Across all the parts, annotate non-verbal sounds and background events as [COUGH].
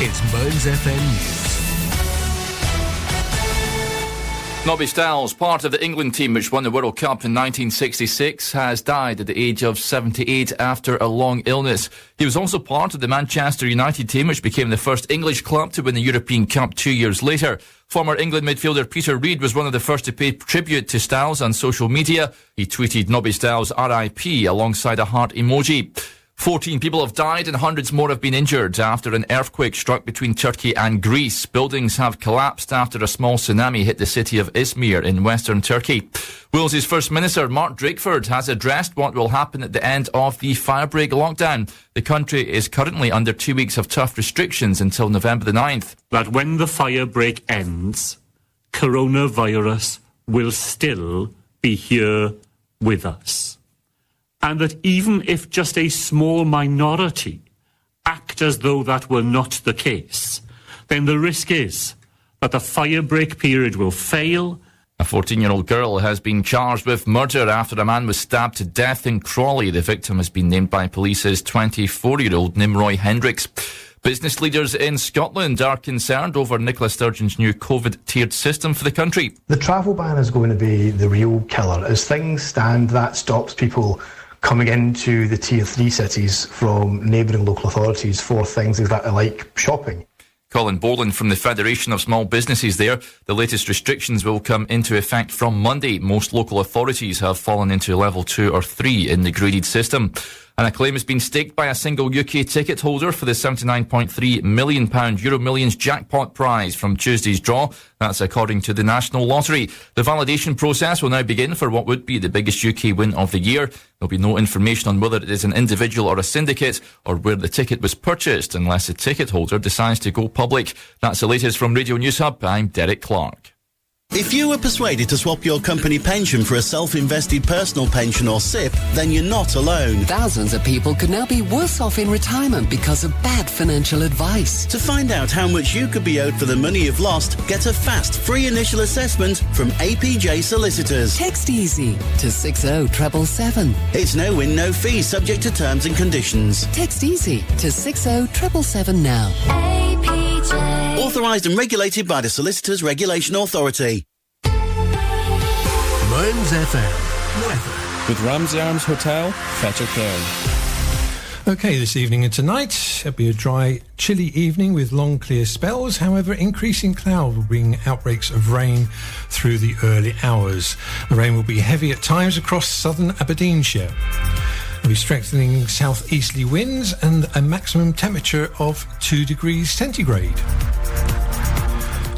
It's Mearns FM News. Nobby Stiles, part of the England team which won the World Cup in 1966, has died at the age of 78 after a long illness. He was also part of the Manchester United team which became the first English club to win the European Cup two years later. Former England midfielder Peter Reid was one of the first to pay tribute to Stiles on social media. He tweeted Nobby Stiles RIP alongside a heart emoji. 14 people have died and hundreds more have been injured after an earthquake struck between Turkey and Greece. Buildings have collapsed after a small tsunami hit the city of Izmir in western Turkey. Wales's First Minister Mark Drakeford has addressed what will happen at the end of the firebreak lockdown. The country is currently under two weeks of tough restrictions until November the 9th. That when the firebreak ends, coronavirus will still be here with us and that even if just a small minority act as though that were not the case, then the risk is that the firebreak period will fail. A 14 year old girl has been charged with murder after a man was stabbed to death in Crawley. The victim has been named by police as 24 year old Nimroy Hendricks. Business leaders in Scotland are concerned over Nicola Sturgeon's new COVID tiered system for the country. The travel ban is going to be the real killer. As things stand, that stops people coming into the tier three cities from neighbouring local authorities for things exactly like shopping. Colin Borland from the Federation of Small Businesses there. The latest restrictions will come into effect from Monday. Most local authorities have fallen into level two or three in the graded system. And a claim has been staked by a single UK ticket holder for the £79.3 million Euro Millions jackpot prize from Tuesday's draw. That's according to the National Lottery. The validation process will now begin for what would be the biggest UK win of the year. There'll be no information on whether it is an individual or a syndicate or where the ticket was purchased unless the ticket holder decides to go public. That's the latest from Radio News Hub. I'm Derek Clark. If you were persuaded to swap your company pension for a self-invested personal pension or SIPP, then you're not alone. Thousands of people could now be worse off in retirement because of bad financial advice. To find out how much you could be owed for the money you've lost, get a fast, free initial assessment from APJ Solicitors. Text EASY to 60777. It's no win, no fee, subject to terms and conditions. Text EASY to 60777 now. APJ. Authorised and regulated by the Solicitors Regulation Authority. Mearns FM. Weather. With Ramsay Arms Hotel, Fettercairn. Okay, this evening and tonight, it'll be a dry, chilly evening with long, clear spells. However, increasing cloud will bring outbreaks of rain through the early hours. The rain will be heavy at times across southern Aberdeenshire. Be strengthening southeasterly winds and a maximum temperature of 2 degrees centigrade.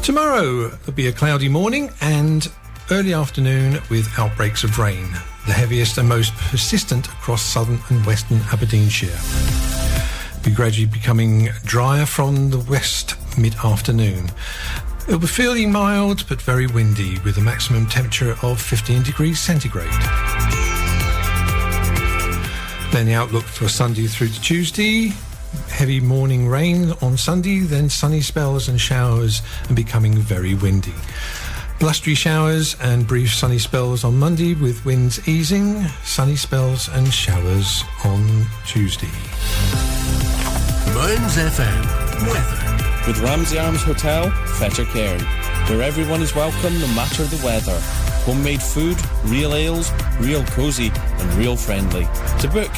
Tomorrow, there'll be a cloudy morning and early afternoon with outbreaks of rain, the heaviest and most persistent across southern and western Aberdeenshire. Be gradually becoming drier from the west mid-afternoon. It'll be feeling mild but very windy with a maximum temperature of 15 degrees centigrade. Then the outlook for Sunday through to Tuesday. Heavy morning rain on Sunday, then sunny spells and showers and becoming very windy. Blustery showers and brief sunny spells on Monday with winds easing, sunny spells and showers on Tuesday. Mearns FM. Weather. With Ramsay Arms Hotel, Fettercairn, where everyone is welcome no matter the weather. Homemade food, real ales, real cosy, and real friendly. To book,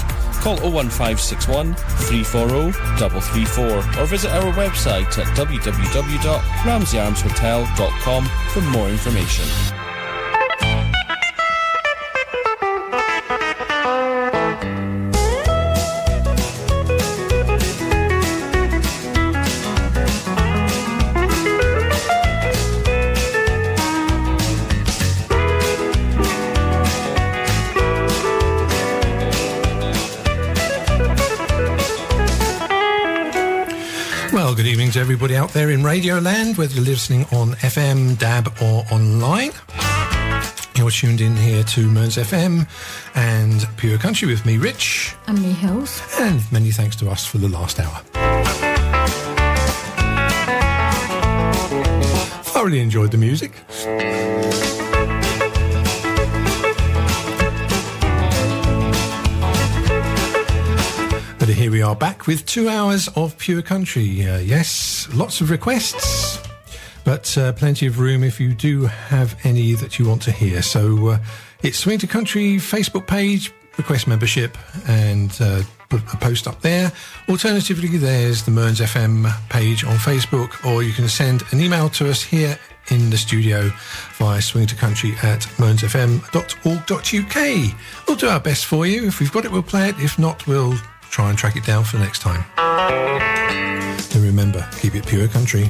call 01561 340 334 or visit our website at www.ramseyarmshotel.com for more information. Everybody out there in Radio Land, whether you're listening on FM, DAB, or online. You're tuned in here to Mearns FM and Pure Country with me, Rich, And me Hils. and many thanks to us for the last hour. Thoroughly enjoyed the music. But here we are back with two hours of pure country. Uh, yes, lots of requests, but uh, plenty of room if you do have any that you want to hear. So uh, it's Swing to Country Facebook page, request membership, and uh, put a post up there. Alternatively, there's the Mearns FM page on Facebook, or you can send an email to us here in the studio via swingtocountry at mearnsfm.org.uk. We'll do our best for you. If we've got it, we'll play it. If not, we'll try and track it down for next time. And remember, keep it pure country.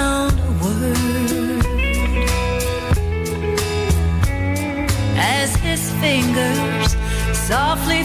softly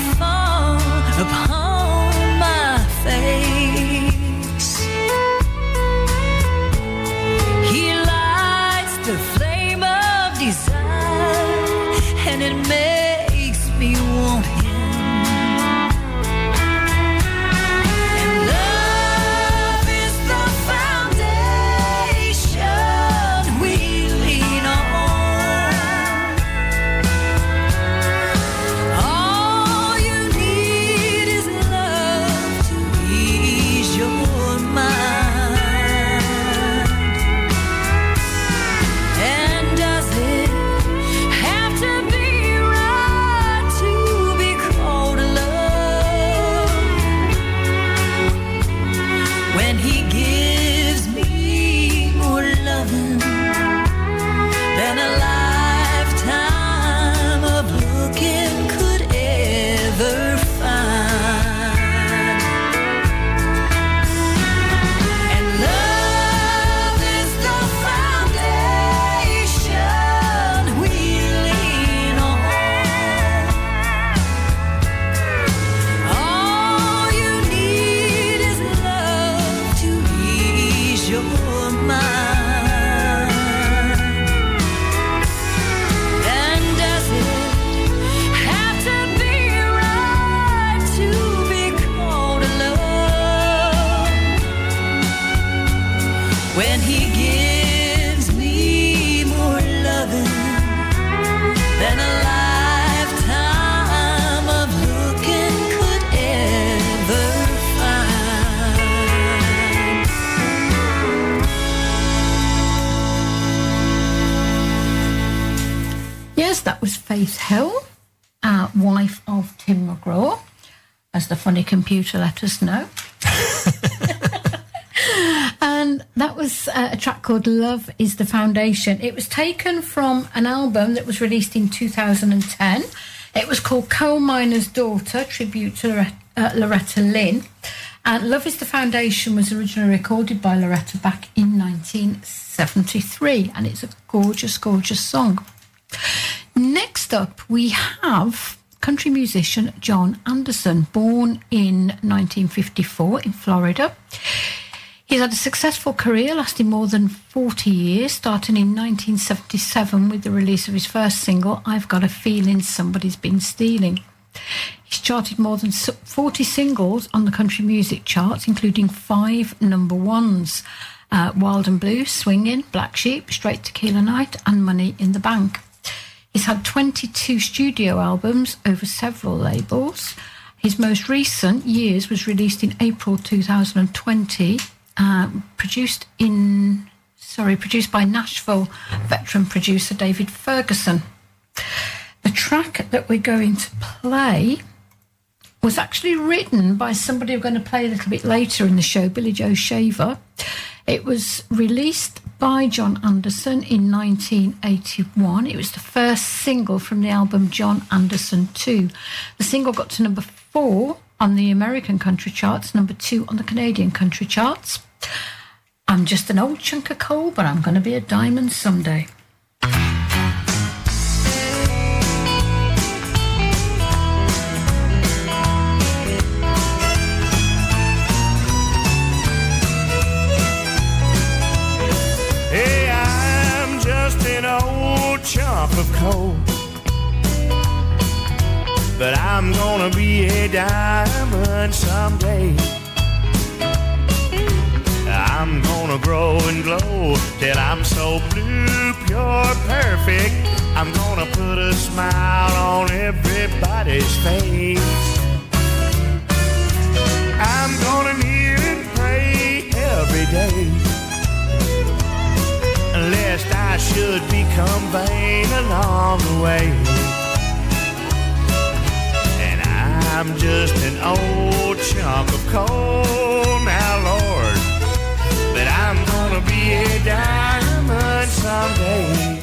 computer let us know. [LAUGHS] and that was uh, a track called Love is the Foundation. It was taken from an album that was released in 2010. It was called Coal Miner's Daughter, tribute to uh, Loretta Lynn. And Love is the Foundation was originally recorded by Loretta back in 1973, and it's a gorgeous, gorgeous song. Next up, we have country musician John Anderson, born in 1954 in Florida. He's had a successful career lasting more than 40 years, starting in 1977 with the release of his first single, I've Got a Feeling Somebody's Been Stealing. He's charted more than 40 singles on the country music charts, including five number ones uh, Wild and Blue, Swinging, Black Sheep, Straight Tequila Night, and Money in the Bank. He's had 22 studio albums over several labels. His most recent years was released in April 2020, uh, produced in sorry, produced by Nashville veteran producer David Ferguson. The track that we're going to play was actually written by somebody we're going to play a little bit later in the show, Billy Joe Shaver. It was released by John Anderson in 1981. It was the first single from the album John Anderson 2. The single got to number four on the American country charts, number two on the Canadian country charts. I'm just an old chunk of coal, but I'm going to be a diamond someday. Of coal. But I'm gonna be a diamond someday. I'm gonna grow and glow till I'm so blue, pure, perfect. I'm gonna put a smile on everybody's face. I'm gonna kneel and pray every day lest I should become vain along the way. And I'm just an old chunk of coal now, Lord. But I'm gonna be a diamond someday.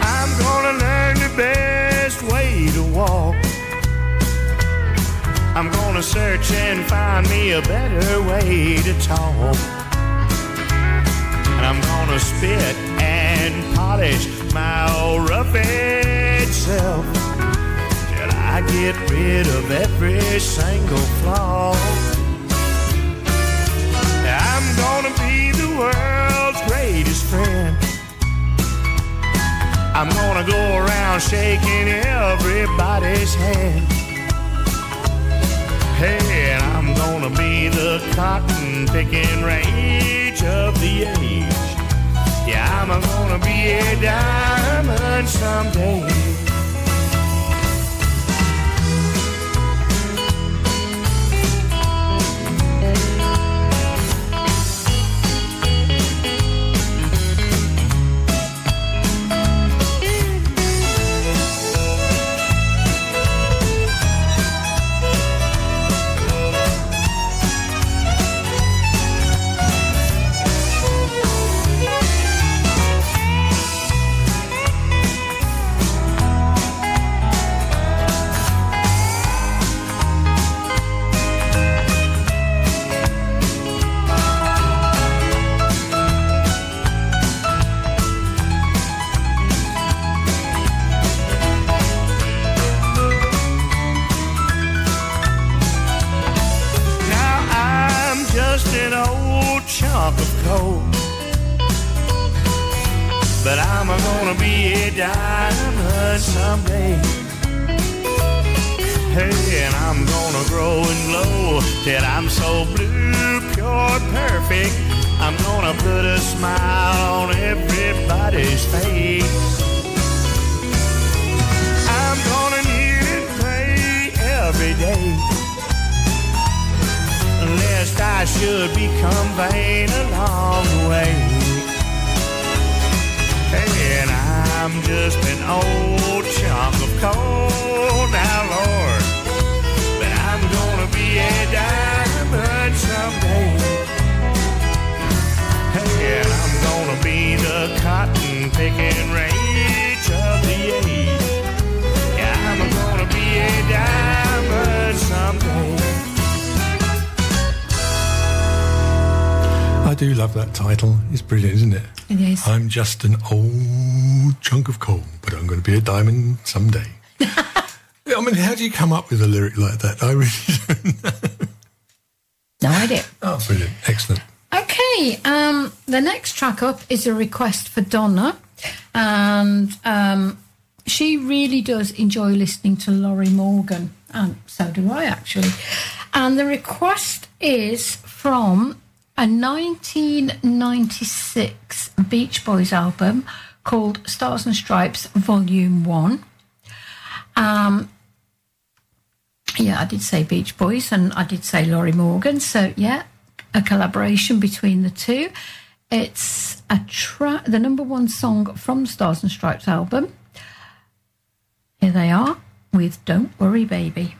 I'm gonna learn the best way to walk. I'm gonna search and find me a better way to talk. Gonna spit and polish my old rough edge self till I get rid of every single flaw. I'm gonna be the world's greatest friend. I'm gonna go around shaking everybody's hand. Hey, and I'm gonna be the cotton picking rage of the age. I'm gonna be a diamond someday. Next up is a request for Donna, and um, she really does enjoy listening to Lorrie Morgan, and so do I actually. And the request is from a 1996 Beach Boys album called Stars and Stripes Volume 1. Um, yeah, I did say Beach Boys and I did say Lorrie Morgan, so yeah, a collaboration between the two. It's a track, the number one song from Stars and Stripes album. Here they are with Don't Worry Baby.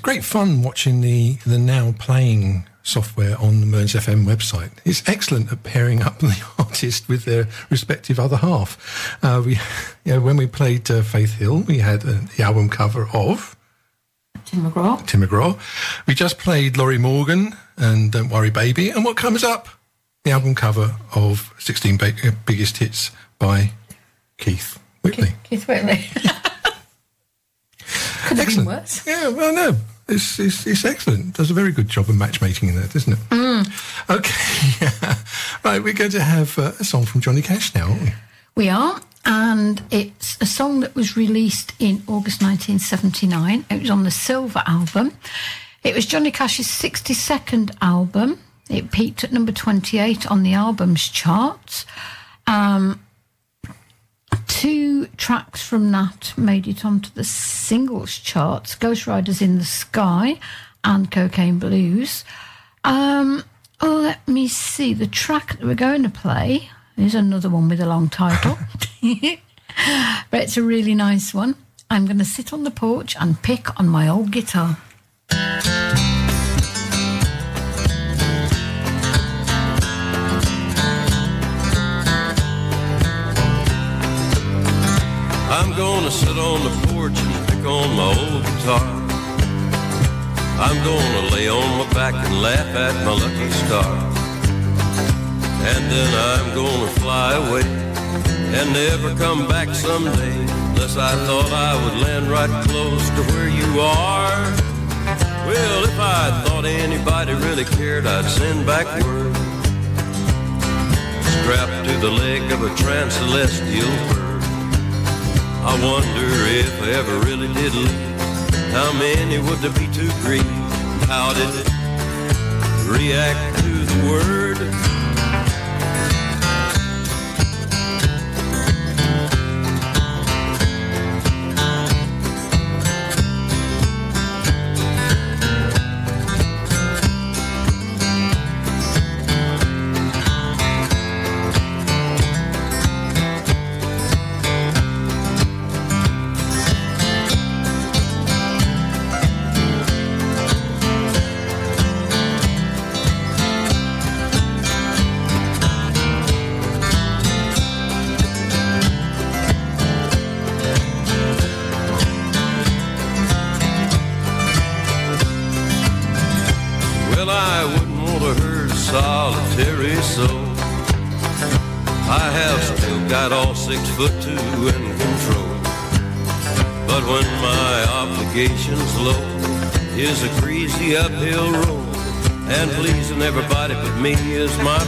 It's great fun watching the the now playing software on the Mearns FM website. It's excellent at pairing up [LAUGHS] the artist with their respective other half. Uh, we, [LAUGHS] you know, when we played uh, Faith Hill, we had uh, the album cover of Tim McGraw. Tim McGraw. We just played Lorrie Morgan and Don't Worry Baby. And what comes up? The album cover of 16 Ba- uh, Biggest Hits by Keith Whitley. Keith Whitley. [LAUGHS] Could have been worse. Yeah, well, no, it's, it's, it's excellent. Does a very good job of matchmaking in that, doesn't it? Mm. Okay. [LAUGHS] right, we're going to have uh, a song from Johnny Cash now, aren't we? We are, and it's a song that was released in August 1979. It was on the Silver album. It was Johnny Cash's 62nd album. It peaked at number 28 on the albums charts. Um, two tracks from that made it onto the singles charts Ghost Riders in the Sky and Cocaine Blues. Um, oh, let me see. The track that we're going to play is another one with a long title, [LAUGHS] [LAUGHS] but it's a really nice one. I'm going to sit on the porch and pick on my old guitar. Gonna sit on the porch and pick on my old guitar. I'm gonna lay on my back and laugh at my lucky star. And then I'm gonna fly away and never come back someday. Unless I thought I would land right close to where you are. Well, if I thought anybody really cared, I'd send back word. Strapped to the leg of a trans-celestial bird. I wonder if I ever really did leave. How many would there be to grieve? How did it react to the word? Me is my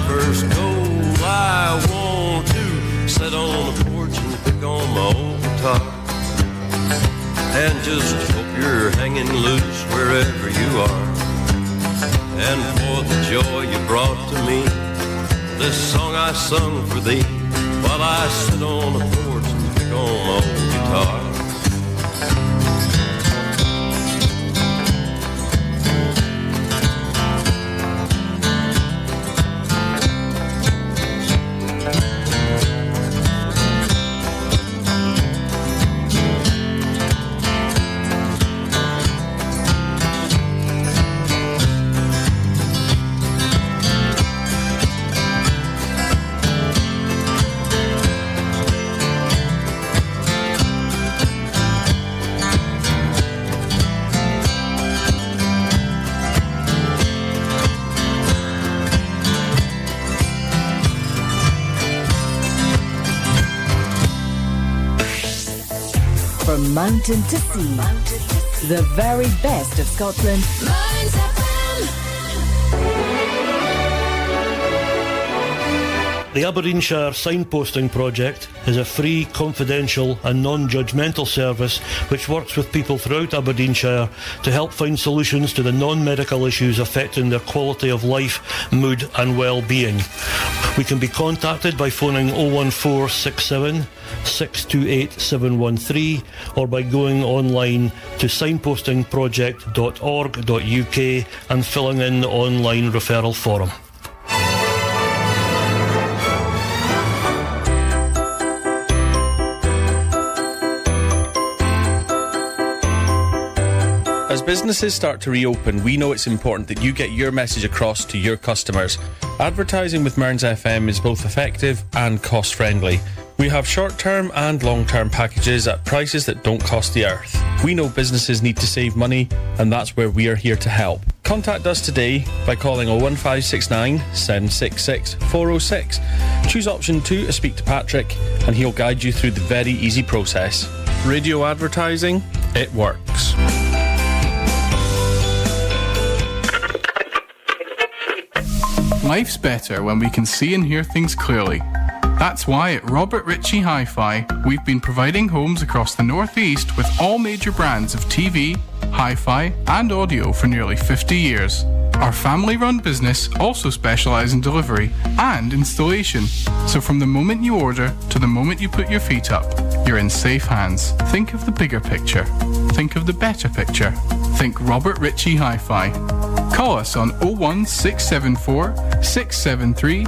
mountain to sea, the very best of Scotland. The Aberdeenshire Signposting Project is a free, confidential and non-judgmental service which works with people throughout Aberdeenshire to help find solutions to the non-medical issues affecting their quality of life, mood and well-being. We can be contacted by phoning 01467 628 713 or by going online to signpostingproject.org.uk and filling in the online referral form. As businesses start to reopen, we know it's important that you get your message across to your customers. Advertising with Mearns FM is both effective and cost friendly. We have short term and long term packages at prices that don't cost the earth. We know businesses need to save money, and that's where we are here to help. Contact us today by calling 01569 766 406. Choose option 2 to speak to Patrick, and he'll guide you through the very easy process. Radio advertising, it works. Life's better when we can see and hear things clearly. That's why at Robert Ritchie Hi Fi, we've been providing homes across the Northeast with all major brands of TV, hi fi, and audio for nearly 50 years. Our family run business also specialises in delivery and installation. So from the moment you order to the moment you put your feet up, you're in safe hands. Think of the bigger picture. Think of the better picture. Think Robert Ritchie Hi Fi. Call us on 01674 673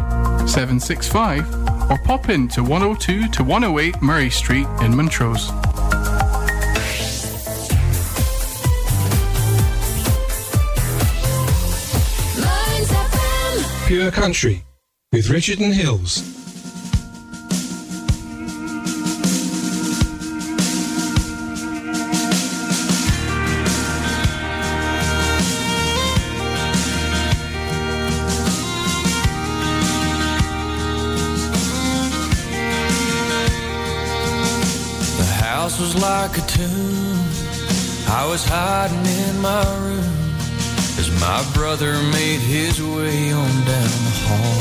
765 or pop in to 102 to 108 Murray Street in Montrose. Pure Country with Richard and Hils. Like a tomb. I was hiding in my room as my brother made his way on down the hall.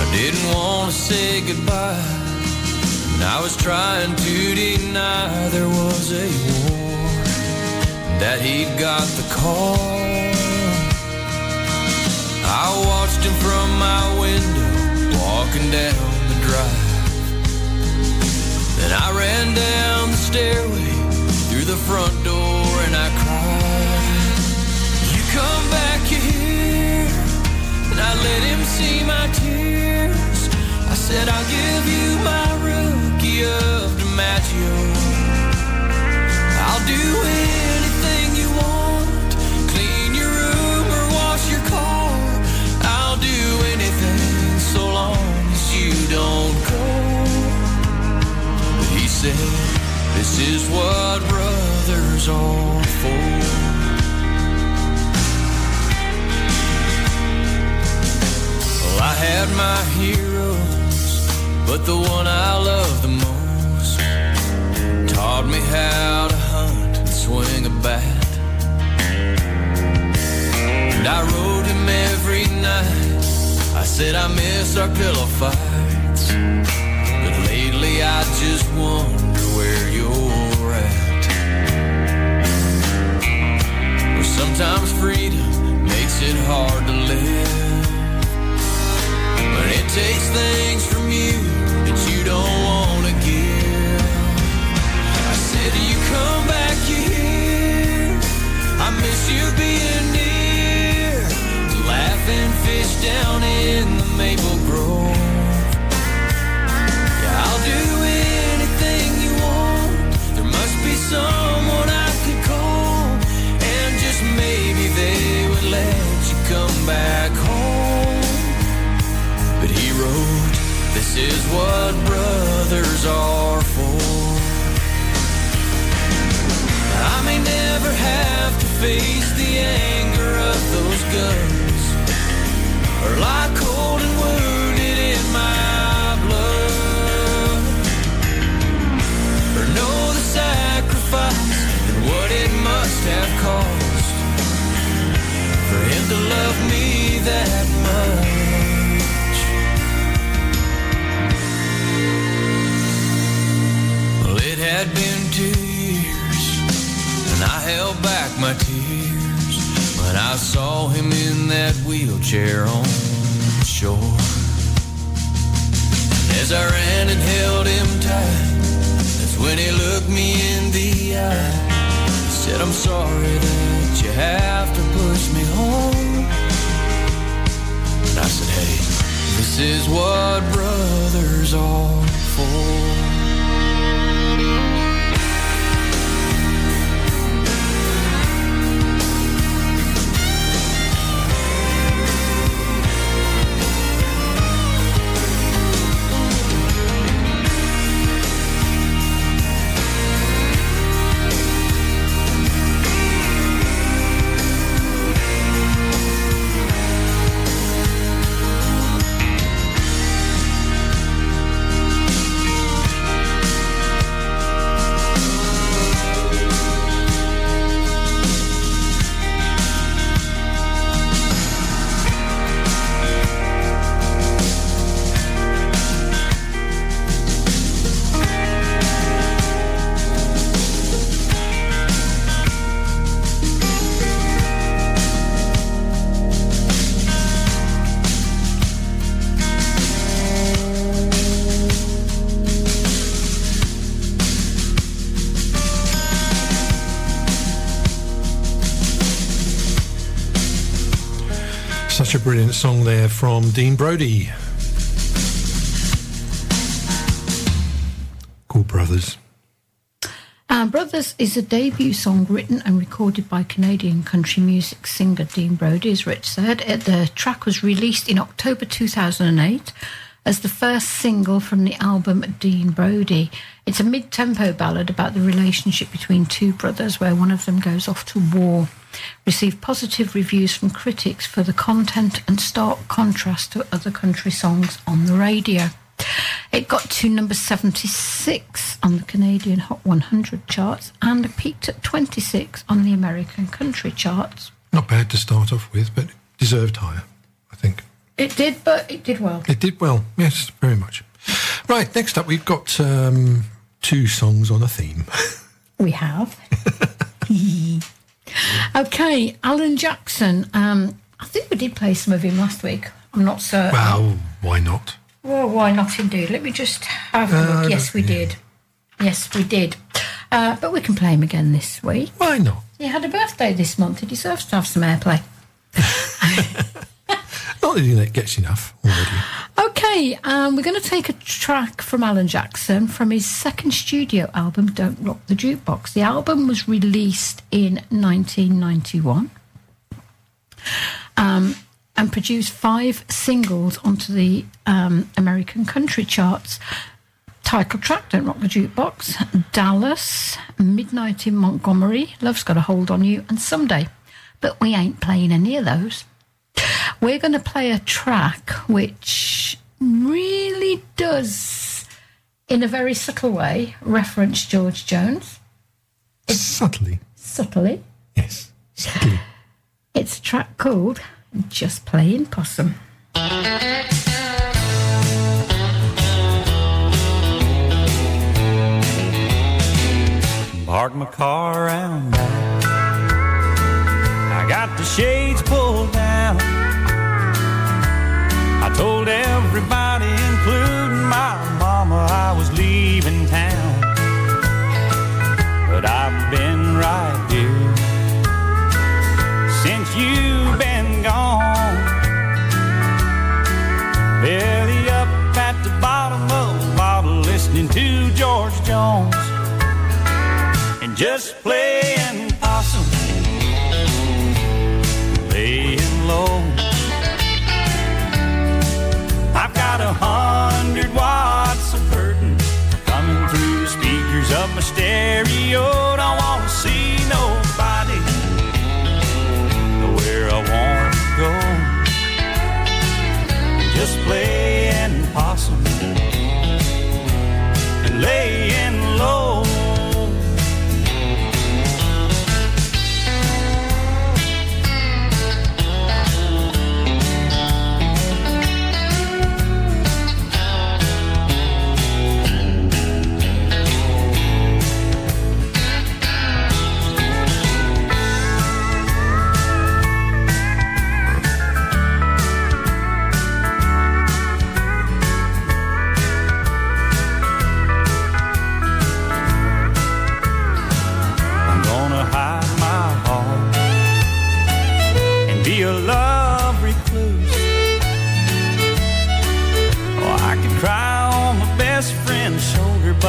I didn't want to say goodbye, and I was trying to deny there was a war, that he'd got the call. I watched him from my window, walking down the drive. Then I ran down the stairway through the front door and I cried. You come back here, and I let him see my tears. I said I'll give you my rookie of DiMaggio. I'll do anything you want, clean your room or wash your car. I'll do anything so long as you don't said, This is what brothers are for. Well, I had my heroes, but the one I love the most taught me how to hunt and swing a bat. And I rode him every night. I said I miss our pillow fights. But lately I just wonder sometimes freedom makes it hard to live. But it takes things from you that you don't want to give. I said, You come back here. I miss you being near. Laughing fish down in the maple Is what brothers are for. I may never have to face the anger of those guns, or lie cold and wounded in my blood, or know the sacrifice and what it must have cost for him to love me that much. Had been two years, and I held back my tears when I saw him in that wheelchair on the shore. As I ran and held him tight, that's when he looked me in the eye. He said, I'm sorry that you have to push me home. And I said, hey, this is what brothers are for. Song there from Dean Brody. Called Brothers. Uh, Brothers is a debut song written and recorded by Canadian country music singer Dean Brody, as Rich said. It, the track was released in October 2008 as the first single from the album Dean Brody. It's a mid tempo ballad about the relationship between two brothers where one of them goes off to war. Received positive reviews from critics for the content and stark contrast to other country songs on the radio. It got to number 76 on the Canadian Hot 100 charts and peaked at 26 on the American country charts. Not bad to start off with, but deserved higher, I think. It did, but it did well. It did well, yes, very much. Right, next up, we've got um, two songs on a theme. [LAUGHS] We have. [LAUGHS] okay, Alan Jackson. Um, I think we did play some of him last week. I'm not certain. well, why not? Well, why not indeed? Let me just have a Uh, look. Yes, we did. Yes, we did. Uh, but we can play him again this week. Why not? He had a birthday this month. He deserves to have some airplay. [LAUGHS] Not that it gets enough already. Okay, um, we're going to take a track from Alan Jackson from his second studio album, Don't Rock the Jukebox. The album was released in 1991 um, and produced five singles onto the um, American country charts. Title track, Don't Rock the Jukebox, Dallas, Midnight in Montgomery, Love's Got a Hold on You, and Someday. But we ain't playing any of those. We're going to play a track which really does, in a very subtle way, reference George Jones. subtly. Subtly. Yes. subtly. It's a track called Just Playing Possum. Park my car around back. I got the shades pulled down. I told everybody, including my mama, I was leaving town. But I've been right here since you've been gone. Belly up at the bottom of the bottle, listening to George Jones and just playing stereo. Don't want to see nobody where I want to go. Just playing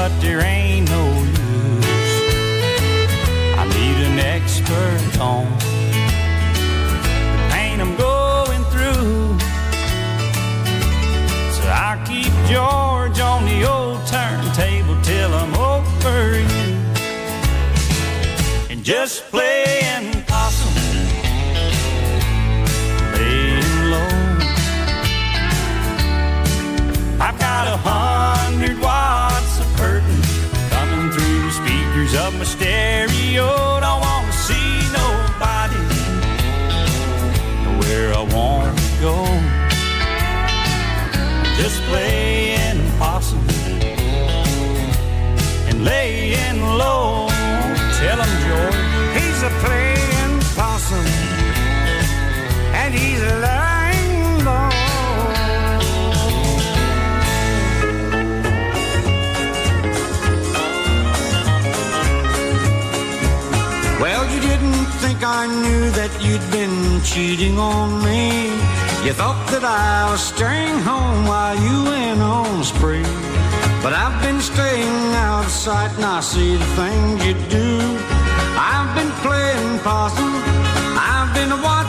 but there ain't no use. I need an expert on the pain I'm going through. So I keep George on the old turntable till I'm over you and just playing stereo. Don't want to see nobody where I want to go. Just playing possum and laying low. Tell him, George. He's a playing possum and he's lying I knew that you'd been cheating on me. You thought that I was staying home while you went on spree. But I've been staying out of sight and I see the things you do. I've been playing possum. I've been watching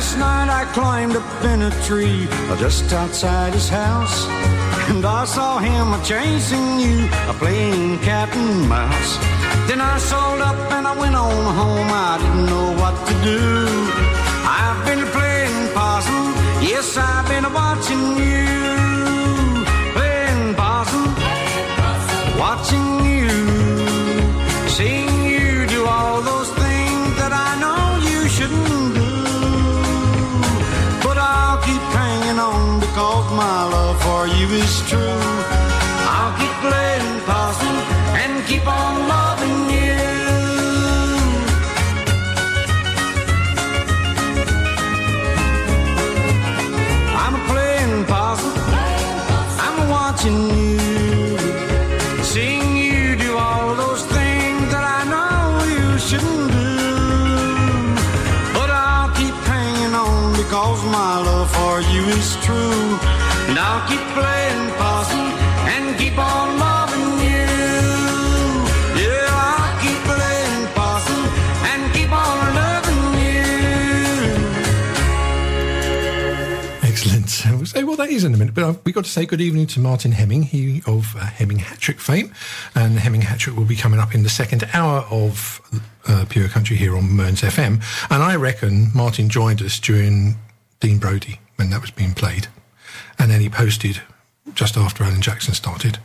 Last night I climbed up in a tree uh, just outside his house. And I saw him a chasing you, a playing cat and mouse. Then I sold up and I went on home. I didn't know what to do. I've been playing possum, yes, I've been watching you. Seeing you do all those things that I know you shouldn't do. But I'll keep hanging on because my love for you is true. That is in a minute, but uh, we've got to say good evening to Martin Hemming, he of uh, Hemming Hattrick fame. And Hemming Hattrick will be coming up in the second hour of uh, Pure Country here on Mearns FM. And I reckon Martin joined us during Dean Brody when that was being played. And then he posted just after Alan Jackson started.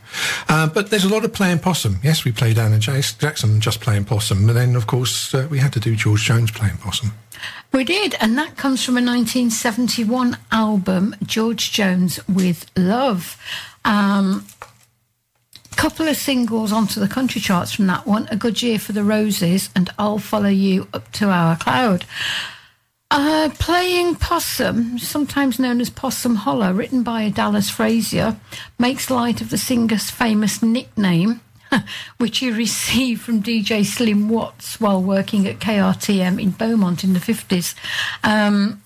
Uh, but there's a lot of playing possum. Yes, we played Alan Jackson just playing possum. And then, of course, uh, we had to do George Jones playing possum. We did, and that comes from a 1971 album, George Jones with Love. Um, couple of singles onto the country charts from that one A Good Year for the Roses and I'll Follow You Up to Our Cloud. Uh, playing Possum, sometimes known as Possum Hollow, written by Dallas Frazier, makes light of the singer's famous nickname, [LAUGHS] which he received from DJ Slim Watts while working at KRTM in Beaumont in the 50s. Um,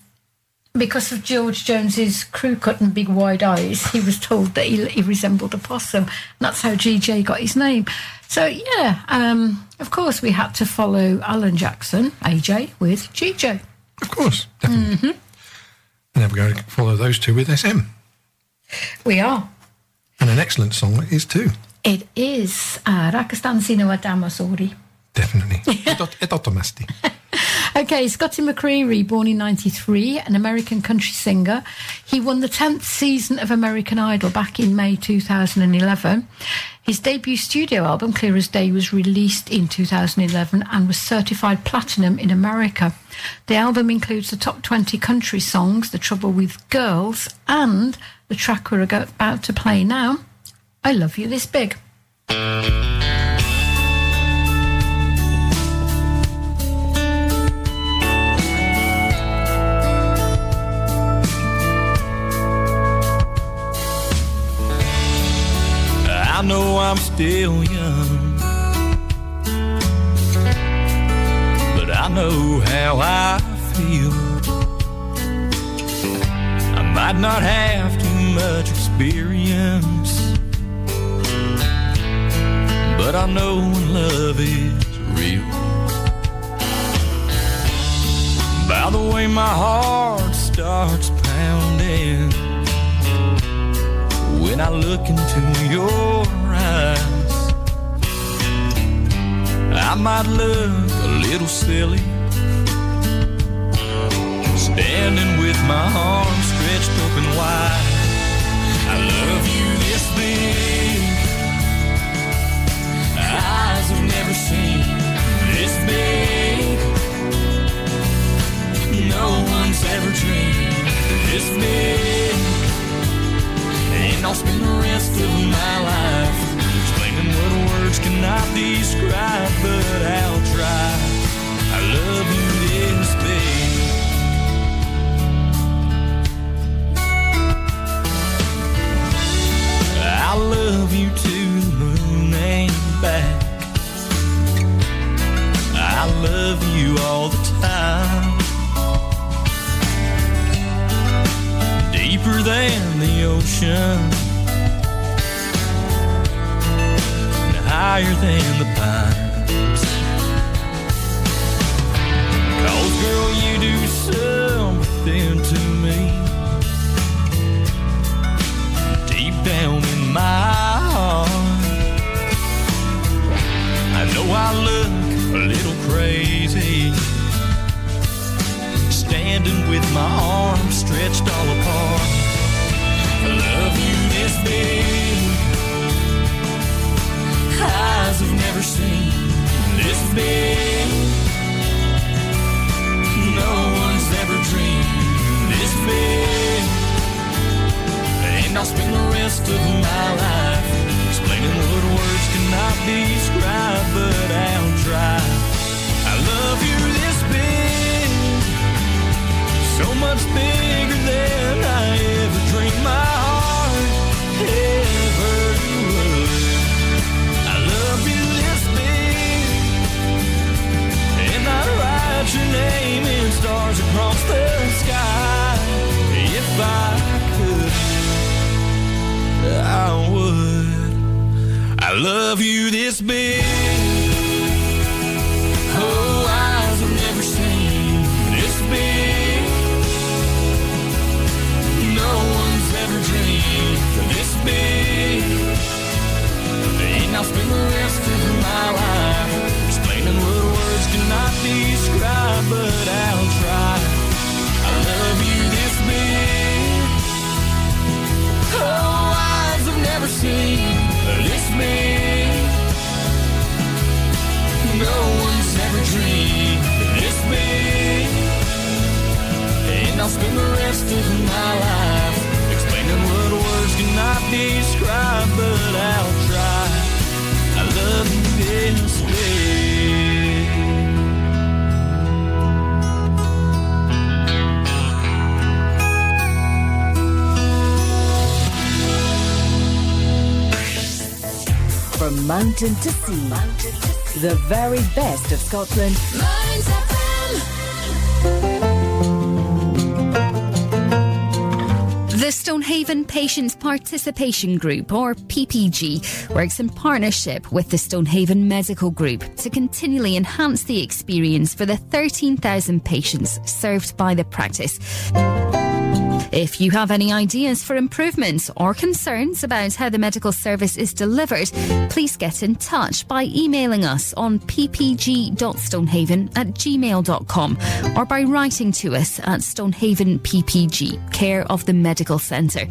because of George Jones's crew cut and big wide eyes, he was told that he, he resembled a possum. And that's how GJ got his name. So, yeah, um, of course, we had to follow Alan Jackson, AJ, with GJ. Of course. hmm And then we're going to follow those two with SM. We are. And an excellent song it is too. It is uh, Rakastan Sino Adamasori. Definitely. Edot- Edotomasti. Okay, Scotty McCreery, born in 93, an American country singer. He won the 10th season of American Idol back in May 2011. His debut studio album, Clear as Day, was released in 2011 and was certified platinum in America. The album includes the top 20 country songs, The Trouble with Girls, and the track we're about to play now, I Love You This Big. I know I'm still young, but I know how I feel. I might not have too much experience, but I know when love is real. By the way, my heart starts pounding when I look into your eyes. I might look a little silly, standing with my arms stretched open wide. I love you this big, eyes have never seen this big. No one's ever dreamed this big. And I'll spend the rest of my life explaining what words cannot describe, but I'll try. I love you this big. I love you to the moon and back. I love you all the time. Deeper than the ocean. higher than the pines. Cause girl, you do something to me deep down in my heart. I know I look a little crazy, standing with my arms stretched all apart. I love you this big, eyes have never seen this big. No one's ever dreamed this big. And I'll spend the rest of my life explaining what words cannot describe, but I'll try. I love you this big, so much bigger than I ever dreamed my heart ever would. I love you this big, and I'd write your name in stars across the sky if I could. I would. I love you this big. From mountain to sea, the very best of Scotland. The Stonehaven Patients Participation Group, or PPG, works in partnership with the Stonehaven Medical Group to continually enhance the experience for the 13,000 patients served by the practice. If you have any ideas for improvements or concerns about how the medical service is delivered, please get in touch by emailing us on ppg.stonehaven at gmail.com or by writing to us at Stonehaven PPG, care of the Medical Centre.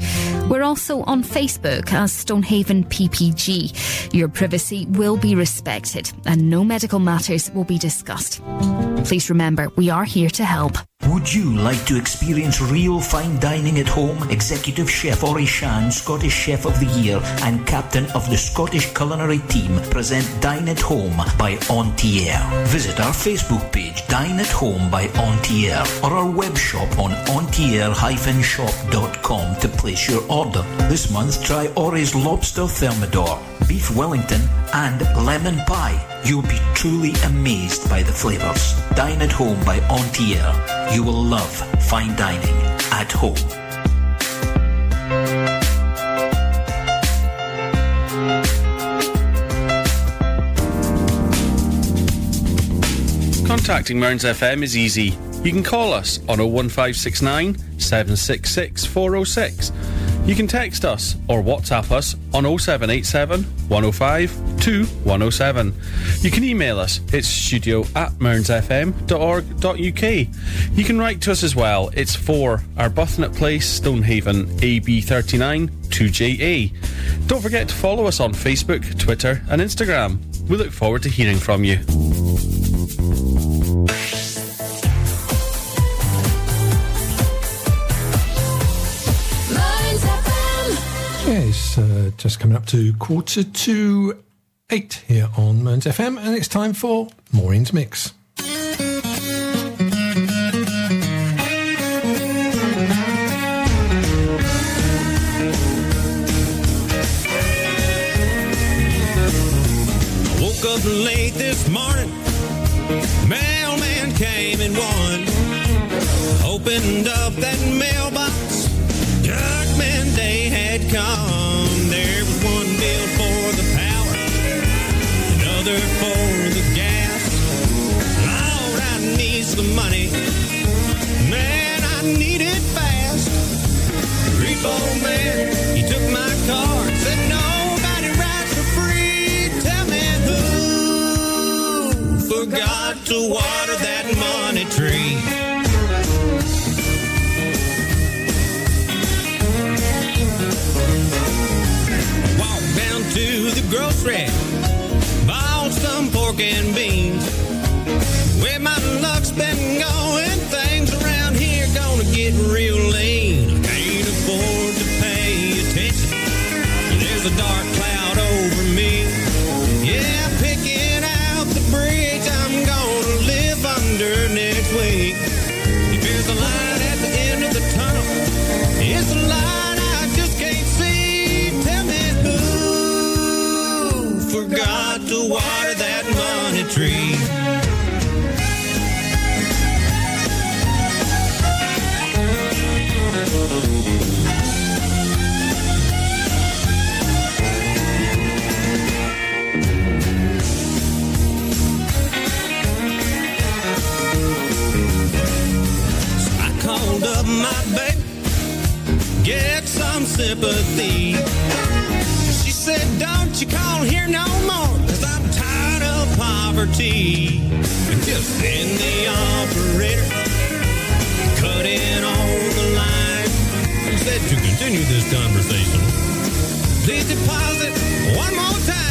We're also on Facebook as Stonehaven PPG. Your privacy will be respected and no medical matters will be discussed. Please remember, we are here to help. Would you like to experience real fine dining at home? Executive Chef Ori Shan, Scottish Chef of the Year and Captain of the Scottish Culinary Team present Dine at Home by Entier. Visit our Facebook page Dine at Home by Entier or our web shop on entier-shop.com to place your order. This month try Ori's Lobster Thermidor, Beef Wellington and Lemon Pie. You'll be truly amazed by the flavours. Dine at Home by Entier. You will love fine dining at home. Contacting Mearns FM is easy. You can call us on 01569 766 406. You can text us or WhatsApp us on 0787 105 2107. You can email us. It's studio at mearnsfm.org.uk. You can write to us as well. It's for Arbuthnot Place, Stonehaven, AB39 2JA. Don't forget to follow us on Facebook, Twitter, and Instagram. We look forward to hearing from you. Yeah, it's uh, just coming up to quarter to eight here on Mearns FM, and it's time for Maureen's Mix. Woke up late this morning. Mailman came and won. Opened up Come. There was one bill for the power. together for the gas. Lord, I need some money. Man, I need it fast. Repo man, he took my car. Said nobody rides for free. Tell me who forgot to water that grocery, bought some pork and beans. Sympathy. She said, Don't you call here no more, cause I'm tired of poverty. And just then the operator cut in on the line and said, To continue this conversation, please deposit one more time.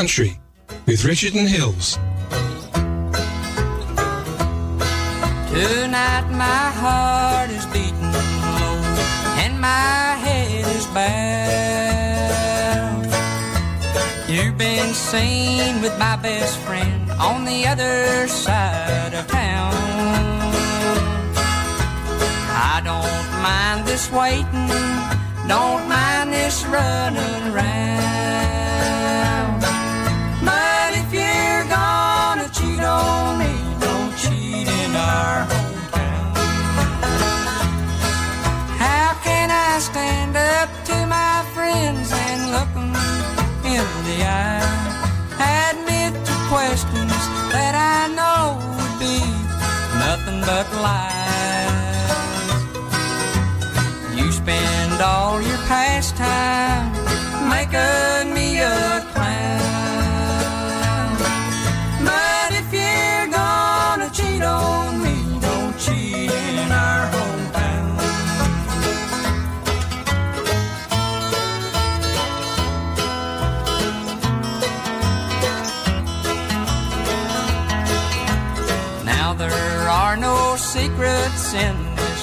Country with Richard and Hils. Tonight my heart is beating low and my head is bowed. You've been seen with my best friend on the other side of town. I don't mind this waiting, don't mind this running around. Nothing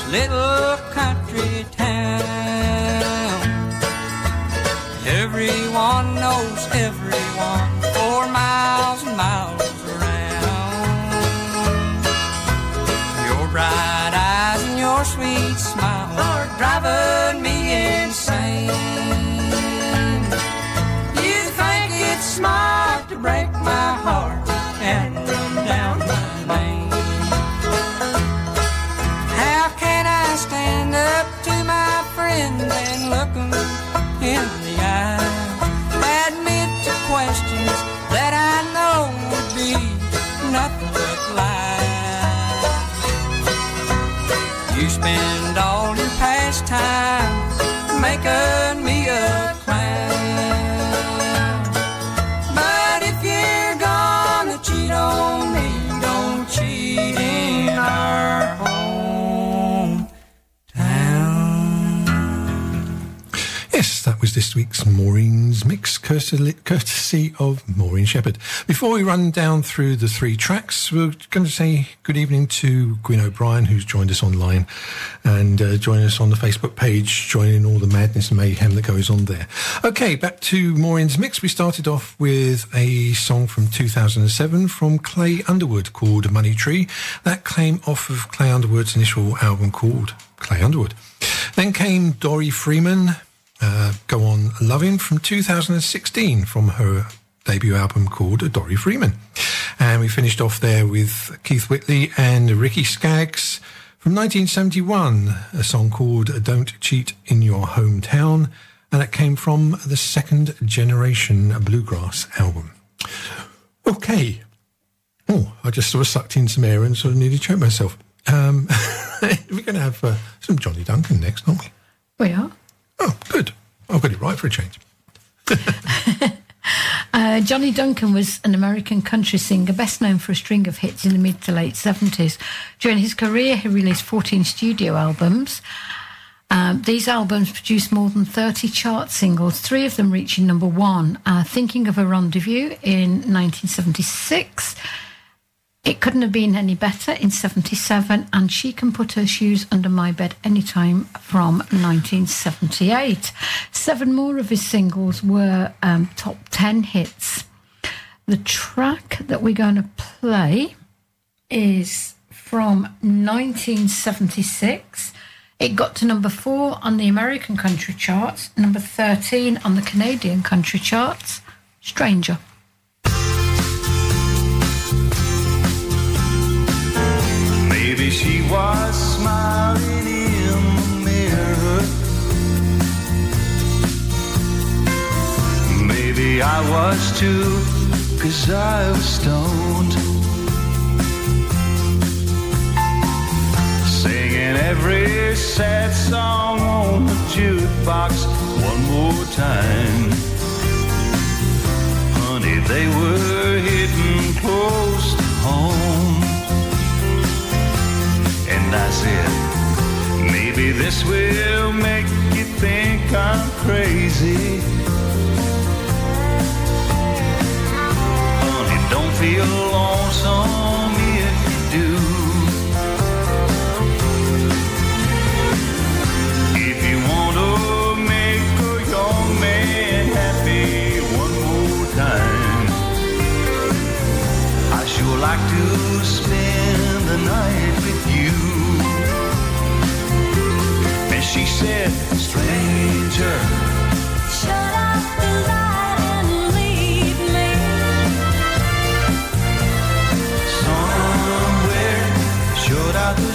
little week's Maureen's Mix, courtesy of Maureen Shepherd. Before we run down through the three tracks, we're going to say good evening to Gwyn O'Brien, who's joined us online and uh, joining us on the Facebook page, joining all the madness and mayhem that goes on there. Okay, back to Maureen's Mix. We started off with a song from 2007 from Clay Underwood called Money Tree. That came off of Clay Underwood's initial album called Clay Underwood. Then came Dori Freeman, uh, Go On Loving from 2016 from her debut album called Dori Freeman. And we finished off there with Keith Whitley and Ricky Skaggs from 1971, a song called Don't Cheat in Your Hometown. And it came from the second generation bluegrass album. Okay. Oh, I just sort of sucked in some air and sort of nearly choked myself. Um, [LAUGHS] we're going to have uh, some Johnny Duncan next, aren't we? We are. Oh, good. I've got it right for a change. [LAUGHS] Uh, Johnny Duncan was an American country singer, best known for a string of hits in the mid to late 70s. During his career, he released 14 studio albums. Um, these albums produced more than 30 chart singles, three of them reaching number one. Uh, Thinking of a Rendezvous in 1976. It couldn't have been any better in 77, and She Can Put Her Shoes Under My Bed Anytime from 1978. Seven more of his singles were um, top 10 hits. The track that we're going to play is from 1976. It got to number four on the American country charts, number 13 on the Canadian country charts. Stranger. She was smiling in the mirror. Maybe I was too, cause I was stoned. Singing every sad song on the jukebox one more time. Honey, they were hitting close to home. And I said, maybe this will make you think I'm crazy. Honey, don't feel lonesome if you do. If you want to make a young man happy one more time, I sure like to spend the night said, stranger. Shut off the light and leave me. somewhere shut out the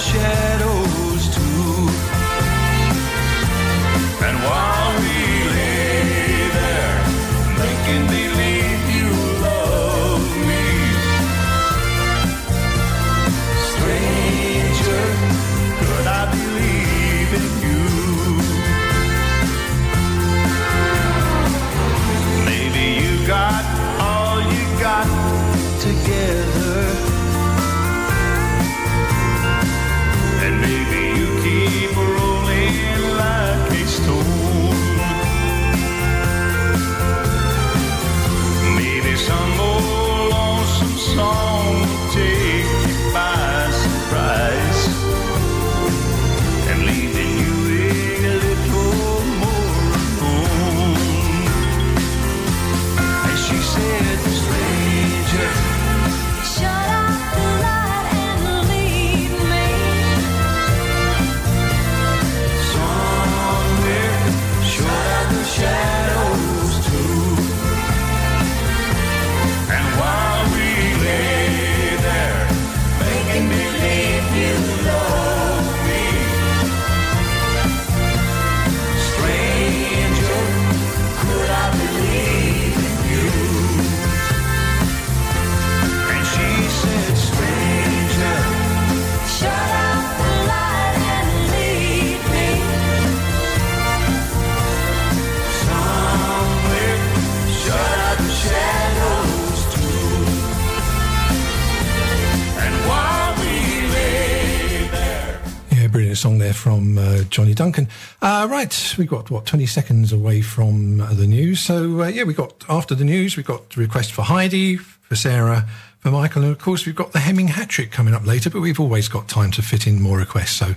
song there from uh, Johnny Duncan. Uh, right, we've got, what, 20 seconds away from uh, the news. So, uh, yeah, we've got, after the news, we've got request for Heidi, for Sarah, for Michael, and of course, we've got the Hemming hat trick coming up later, but we've always got time to fit in more requests. So,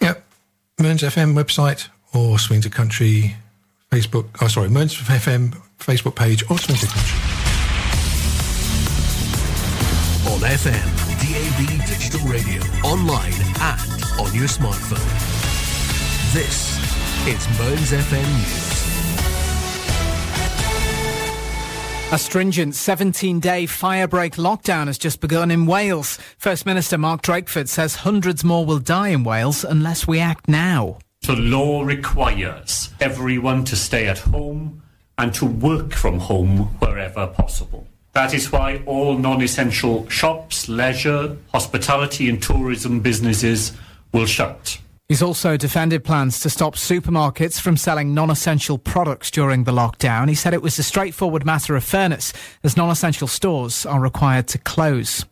yeah, Mearns FM website or Swing to Country Facebook, oh, sorry, Mearns FM Facebook page or Swing to Country. On FM, DAB digital radio, online and on your smartphone. This is Mearns FM News. A stringent 17 day firebreak lockdown has just begun in Wales. First Minister Mark Drakeford says hundreds more will die in Wales unless we act now. The law requires everyone to stay at home and to work from home wherever possible. That is why all non essential shops, leisure, hospitality, and tourism businesses will shut. He's also defended plans to stop supermarkets from selling non essential products during the lockdown. He said it was a straightforward matter of fairness, as non essential stores are required to close.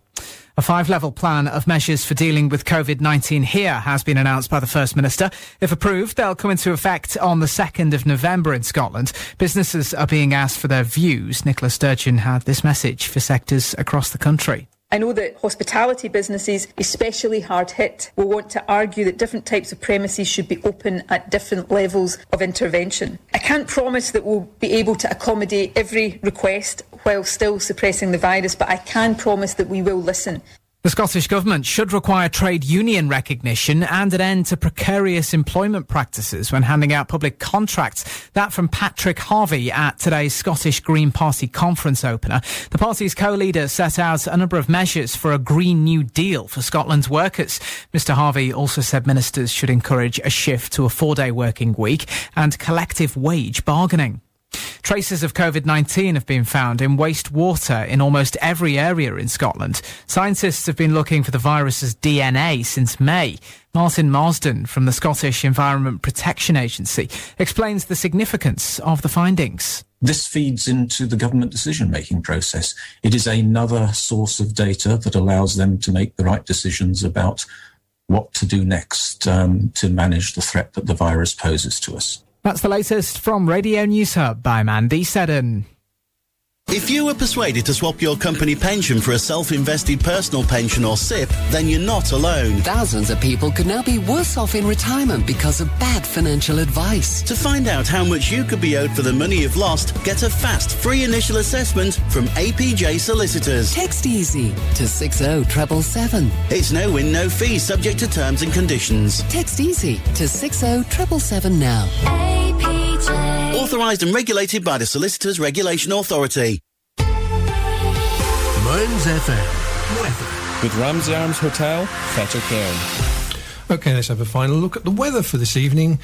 A five level plan of measures for dealing with COVID 19 here has been announced by the First Minister. If approved, they'll come into effect on the 2nd of November in Scotland. Businesses are being asked for their views. Nicola Sturgeon had this message for sectors across the country. I know that hospitality businesses, especially hard hit, will want to argue that different types of premises should be open at different levels of intervention. I can't promise that we'll be able to accommodate every request while still suppressing the virus, but I can promise that we will listen. The Scottish Government should require trade union recognition and an end to precarious employment practices when handing out public contracts. That from Patrick Harvie at today's Scottish Green Party conference opener. The party's co-leader set out a number of measures for a Green New Deal for Scotland's workers. Mr Harvie also said ministers should encourage a shift to a four-day working week and collective wage bargaining. Traces of COVID 19 have been found in wastewater in almost every area in Scotland. Scientists have been looking for the virus's DNA since May. Martin Marsden from the Scottish Environment Protection Agency explains the significance of the findings. This feeds into the government decision making process. It is another source of data that allows them to make the right decisions about what to do next um, to manage the threat that the virus poses to us. That's the latest from Radio News Hub by Mandy Seddon. If you were persuaded to swap your company pension for a self-invested personal pension or SIPP, then you're not alone. Thousands of people could now be worse off in retirement because of bad financial advice. To find out how much you could be owed for the money you've lost, get a fast, free initial assessment from APJ Solicitors. Text easy to 60777. It's no win, no fee, subject to terms and conditions. Text easy to 60777 now. APJ. Authorised and regulated by the Solicitors Regulation Authority. Mearns FM. Weather. With Ramsay Arms Hotel, Fettercairn. Okay, let's have a final look at the weather for this evening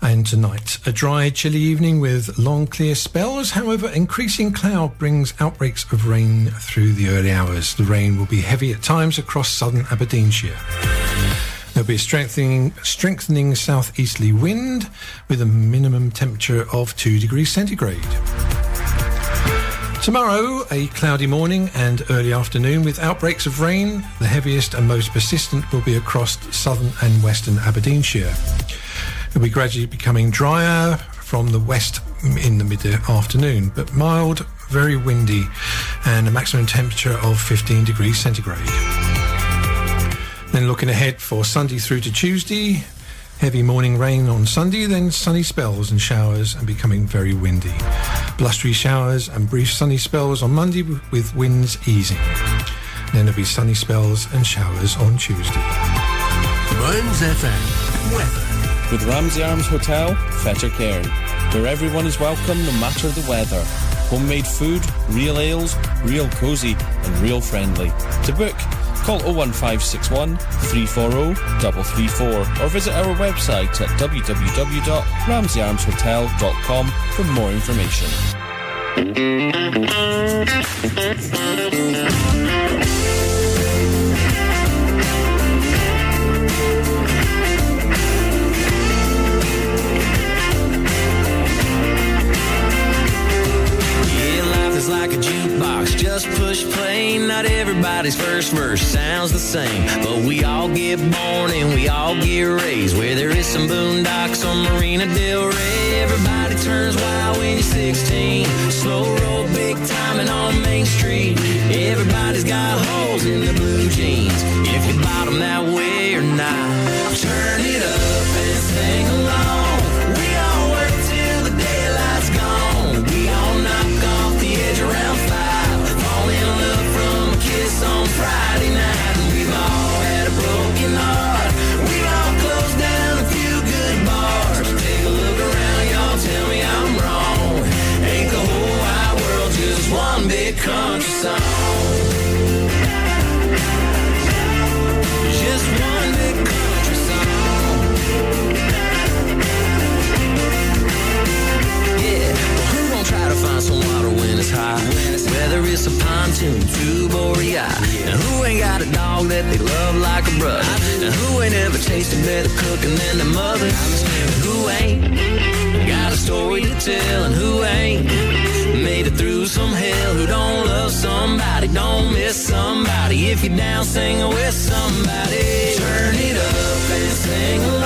and tonight. A dry, chilly evening with long, clear spells. However, increasing cloud brings outbreaks of rain through the early hours. The rain will be heavy at times across southern Aberdeenshire. There'll be a strengthening, strengthening southeasterly wind with a minimum temperature of 2 degrees centigrade. Tomorrow, a cloudy morning and early afternoon with outbreaks of rain. The heaviest and most persistent will be across southern and western Aberdeenshire. It'll be gradually becoming drier from the west in the mid afternoon, but mild, very windy, and a maximum temperature of 15 degrees centigrade. Then looking ahead for Sunday through to Tuesday, heavy morning rain on Sunday, then sunny spells and showers and becoming very windy. Blustery showers and brief sunny spells on Monday with winds easing. Then there'll be sunny spells and showers on Tuesday. Mearns FM. Weather. With Ramsay Arms Hotel, Fettercairn, where everyone is welcome no matter the weather. Homemade food, real ales, real cosy, and real friendly. To book, call 01561 340 334 or visit our website at www.ramseyarmshotel.com for more information. Just push play. Not everybody's first verse sounds the same, but we all get born and we all get raised. Where there is some boondocks on Marina Del Rey, everybody turns wild when you're 16. Slow roll, big timing on Main Street. Everybody's got holes in the blue jeans. If you bottom that way or not, turn it up and sing along. On Friday night. We've all had a broken heart. We've all closed down a few good bars. Take a look around, y'all. Tell me I'm wrong. Ain't the whole wide world just one big country song? Find some water when it's hot? Whether it's a pontoon, tube, or yacht. And who ain't got a dog that they love like a brother? And who ain't ever tasted better cooking than their mother? And who ain't got a story to tell? And who ain't made it through some hell? Who don't love somebody, don't miss somebody? If you're down, sing with somebody. Turn it up and sing along.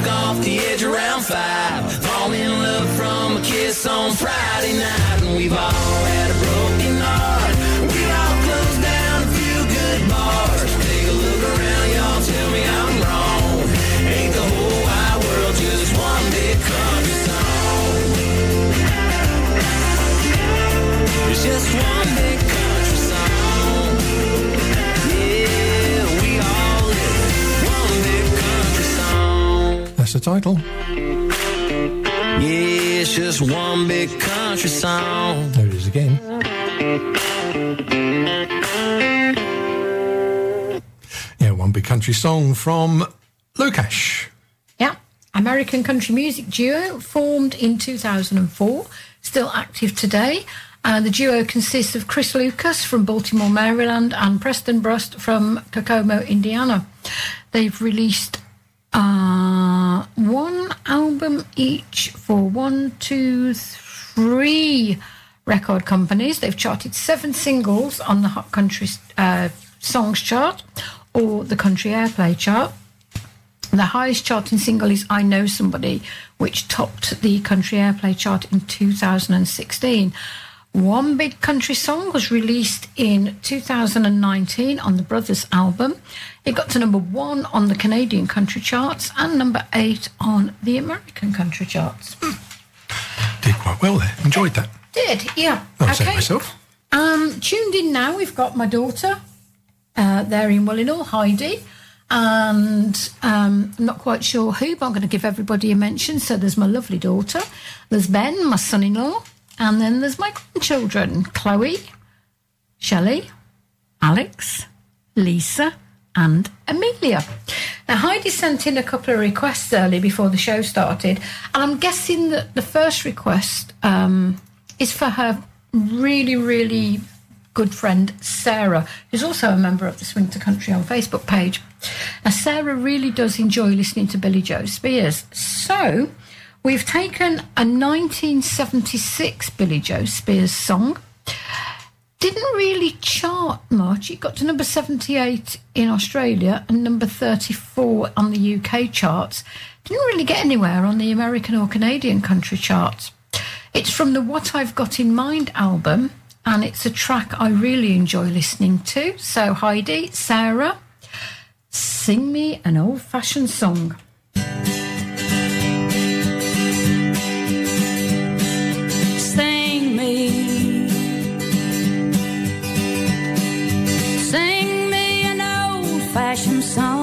edge around five. Fall in love from a kiss on Friday night. And we've all had a broken heart. We've all closed down a few good bars. Take a look around, y'all. Tell me I'm wrong. Ain't the whole wide world just one big country song? It's just one That's the title. Yeah, it's just one big country song. There it is again. Yeah, one big country song from LoCash. Yeah. American country music duo formed in 2004, still active today. Uh, the duo consists of Chris Lucas from Baltimore, Maryland, and Preston Brust from Kokomo, Indiana. They've released uh, one album each for one, two, three record companies. They've charted seven singles on the Hot Country uh, Songs chart or the Country Airplay chart. The highest charting single is I Know Somebody, which topped the Country Airplay chart in 2016. One Big Country Song was released in 2019 on the Brothers album. It got to number one on the Canadian country charts and number eight on the American country charts. Did quite well there. Enjoyed that. Did, yeah. I'll say myself. Um, tuned in now, we've got my daughter uh, there in Willinghall, Heidi, and um, I'm not quite sure who, but I'm going to give everybody a mention. So there's my lovely daughter, there's Ben, my son in law, and then there's my grandchildren Chloe, Shelley, Alex, Lisa, and Amelia. Now, Heidi sent in a couple of requests early before the show started, and I'm guessing that the first request um, is for her really, really good friend Sarah, who's also a member of the Swing to Country on Facebook page. Now, Sarah really does enjoy listening to Billie Jo Spears. So, we've taken a 1976 Billie Jo Spears song. Didn't really chart much. It got to number 78 in Australia and number 34 on the UK charts. Didn't really get anywhere on the American or Canadian country charts. It's from the What I've Got in Mind album, and it's a track I really enjoy listening to. So, Heidi, Sarah, sing me an old fashioned song. Fashioned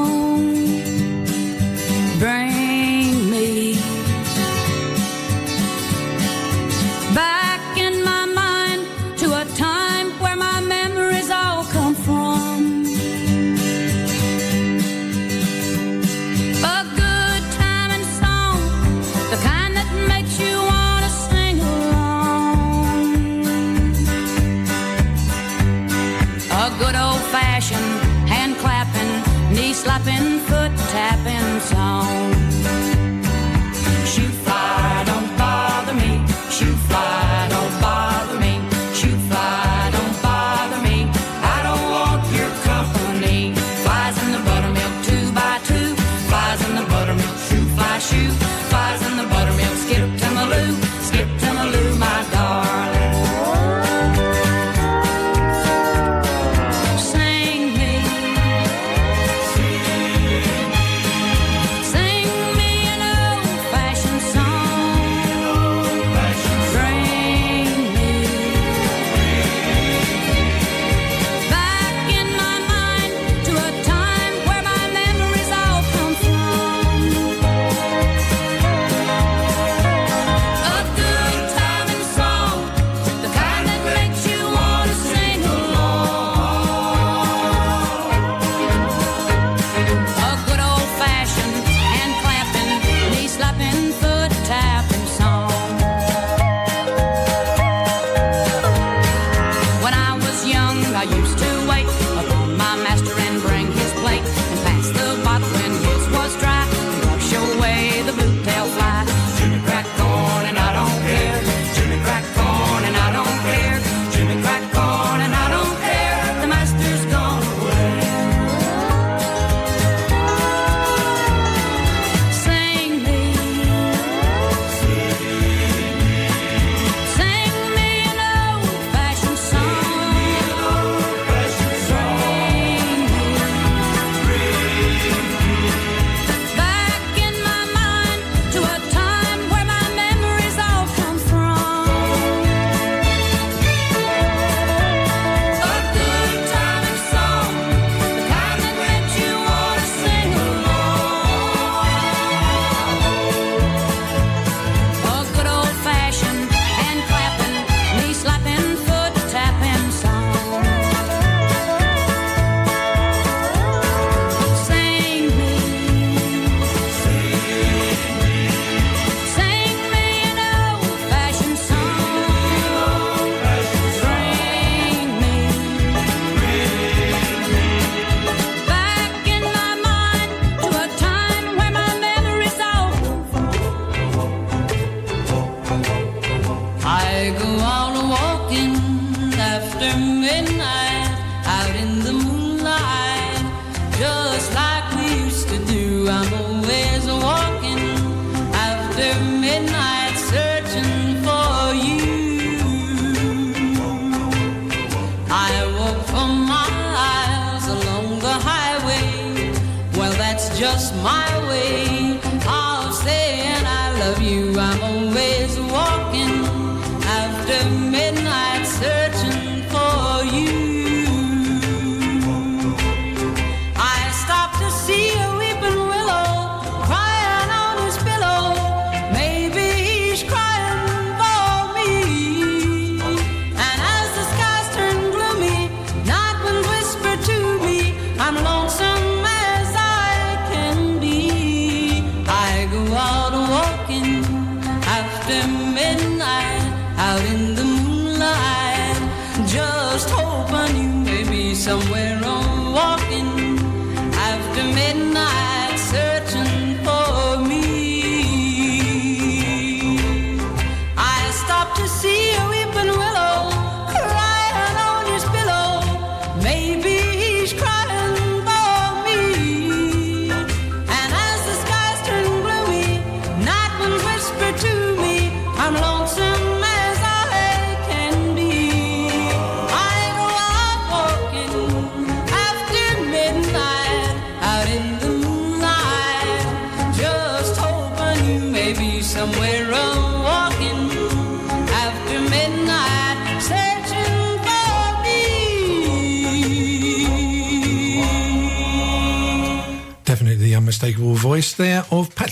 I used to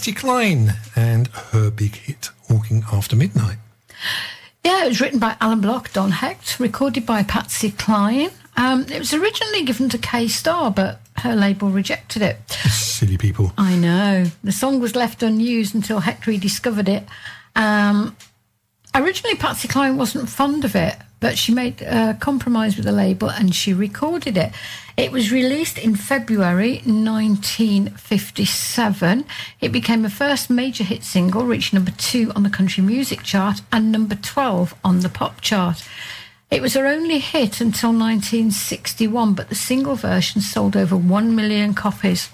Patsy Cline and her big hit, Walking After Midnight. Yeah, it was written by Alan Block, Don Hecht, recorded by Patsy Cline. Um, it was originally given to Kay Starr, but her label rejected it. Silly people. I know. The song was left unused until Hecht rediscovered it. Um, originally, Patsy Cline wasn't fond of it, but she made a compromise with the label and she recorded it. It was released in February 1957. It became a first major hit single, reaching number two on the country music chart and number 12 on the pop chart. It was her only hit until 1961, but the single version sold over 1 million copies.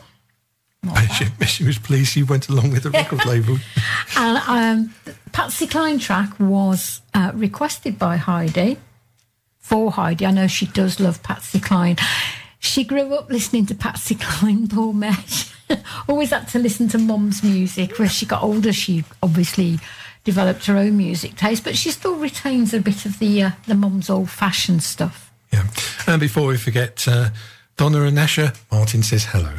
She, [LAUGHS] she was pleased she went along with the record [LAUGHS] label. And um, the Patsy Cline track was uh, requested by Heidi for Heidi. I know she does love Patsy Cline. She grew up listening to Patsy [LAUGHS] Cline, poor Mesh. Always had to listen to mum's music. As she got older, she obviously developed her own music taste, but she still retains a bit of the uh, the mum's old fashioned stuff. Yeah. And before we forget, uh, Donna and Nasha, Martin says hello.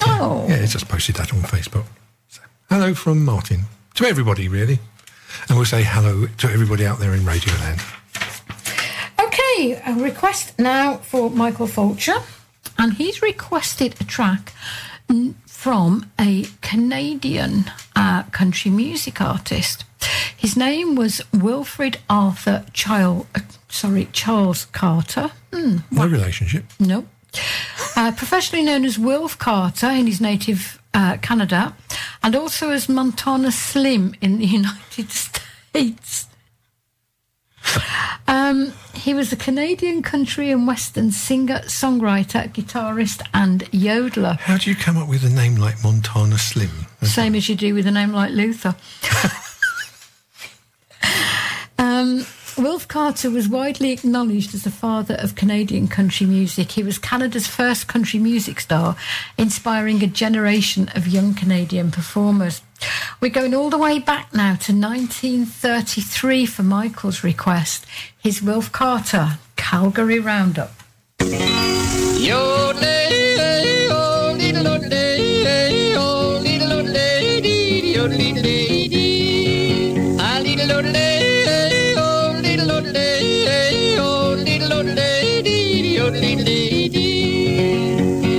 Oh. Yeah, he just posted that on Facebook. So, hello from Martin. To everybody, really. And we'll say hello to everybody out there in Radioland. Okay, a request now for Michael Fulcher, and he's requested a track mm, from a Canadian uh, country music artist. His name was Wilfred Arthur Child, uh, sorry, Charles Carter. Hmm, No relationship. no. Uh, professionally known as Wilf Carter in his native uh, Canada, and also as Montana Slim in the [LAUGHS] United States. Um, he was a Canadian country and western singer, songwriter, guitarist, and yodeler. How do you come up with a name like Montana Slim? Same as you do with a name like Luther. [LAUGHS] um, Wilf Carter was widely acknowledged as the father of Canadian country music. He was Canada's first country music star, inspiring a generation of young Canadian performers. We're going all the way back now to 1933 for Michael's request. His Wilf Carter, Calgary Roundup. Oh,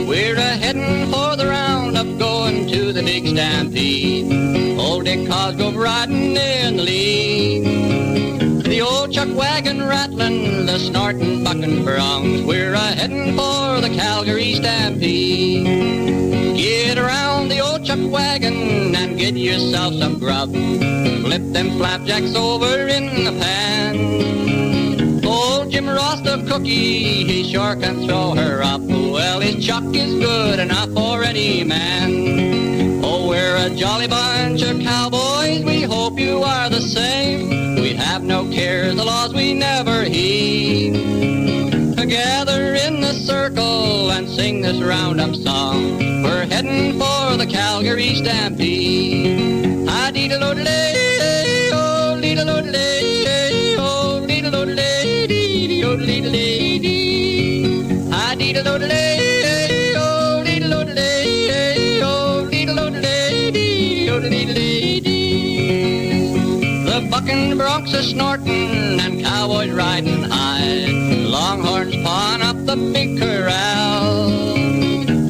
We're a heading for the roundup, going to the big stampede. Old Dick Cosgrove riding in the lead. The old chuck wagon rattling, the snorting bucking broncs. We're a heading for the Calgary Stampede. Get around the old chuck wagon and get yourself some grub. Flip them flapjacks over in the pan. Jim Ross the cookie, he sure can throw her up. Well, his chuck is good enough for any man. Oh, we're a jolly bunch of cowboys, we hope you are the same. We have no cares, the laws we never heed. Gather in the circle and sing this roundup song. We're heading for the Calgary Stampede. I dee da lo lay, oh The bucking broncs are snorting and cowboys riding high. Longhorns pawing up the big corral.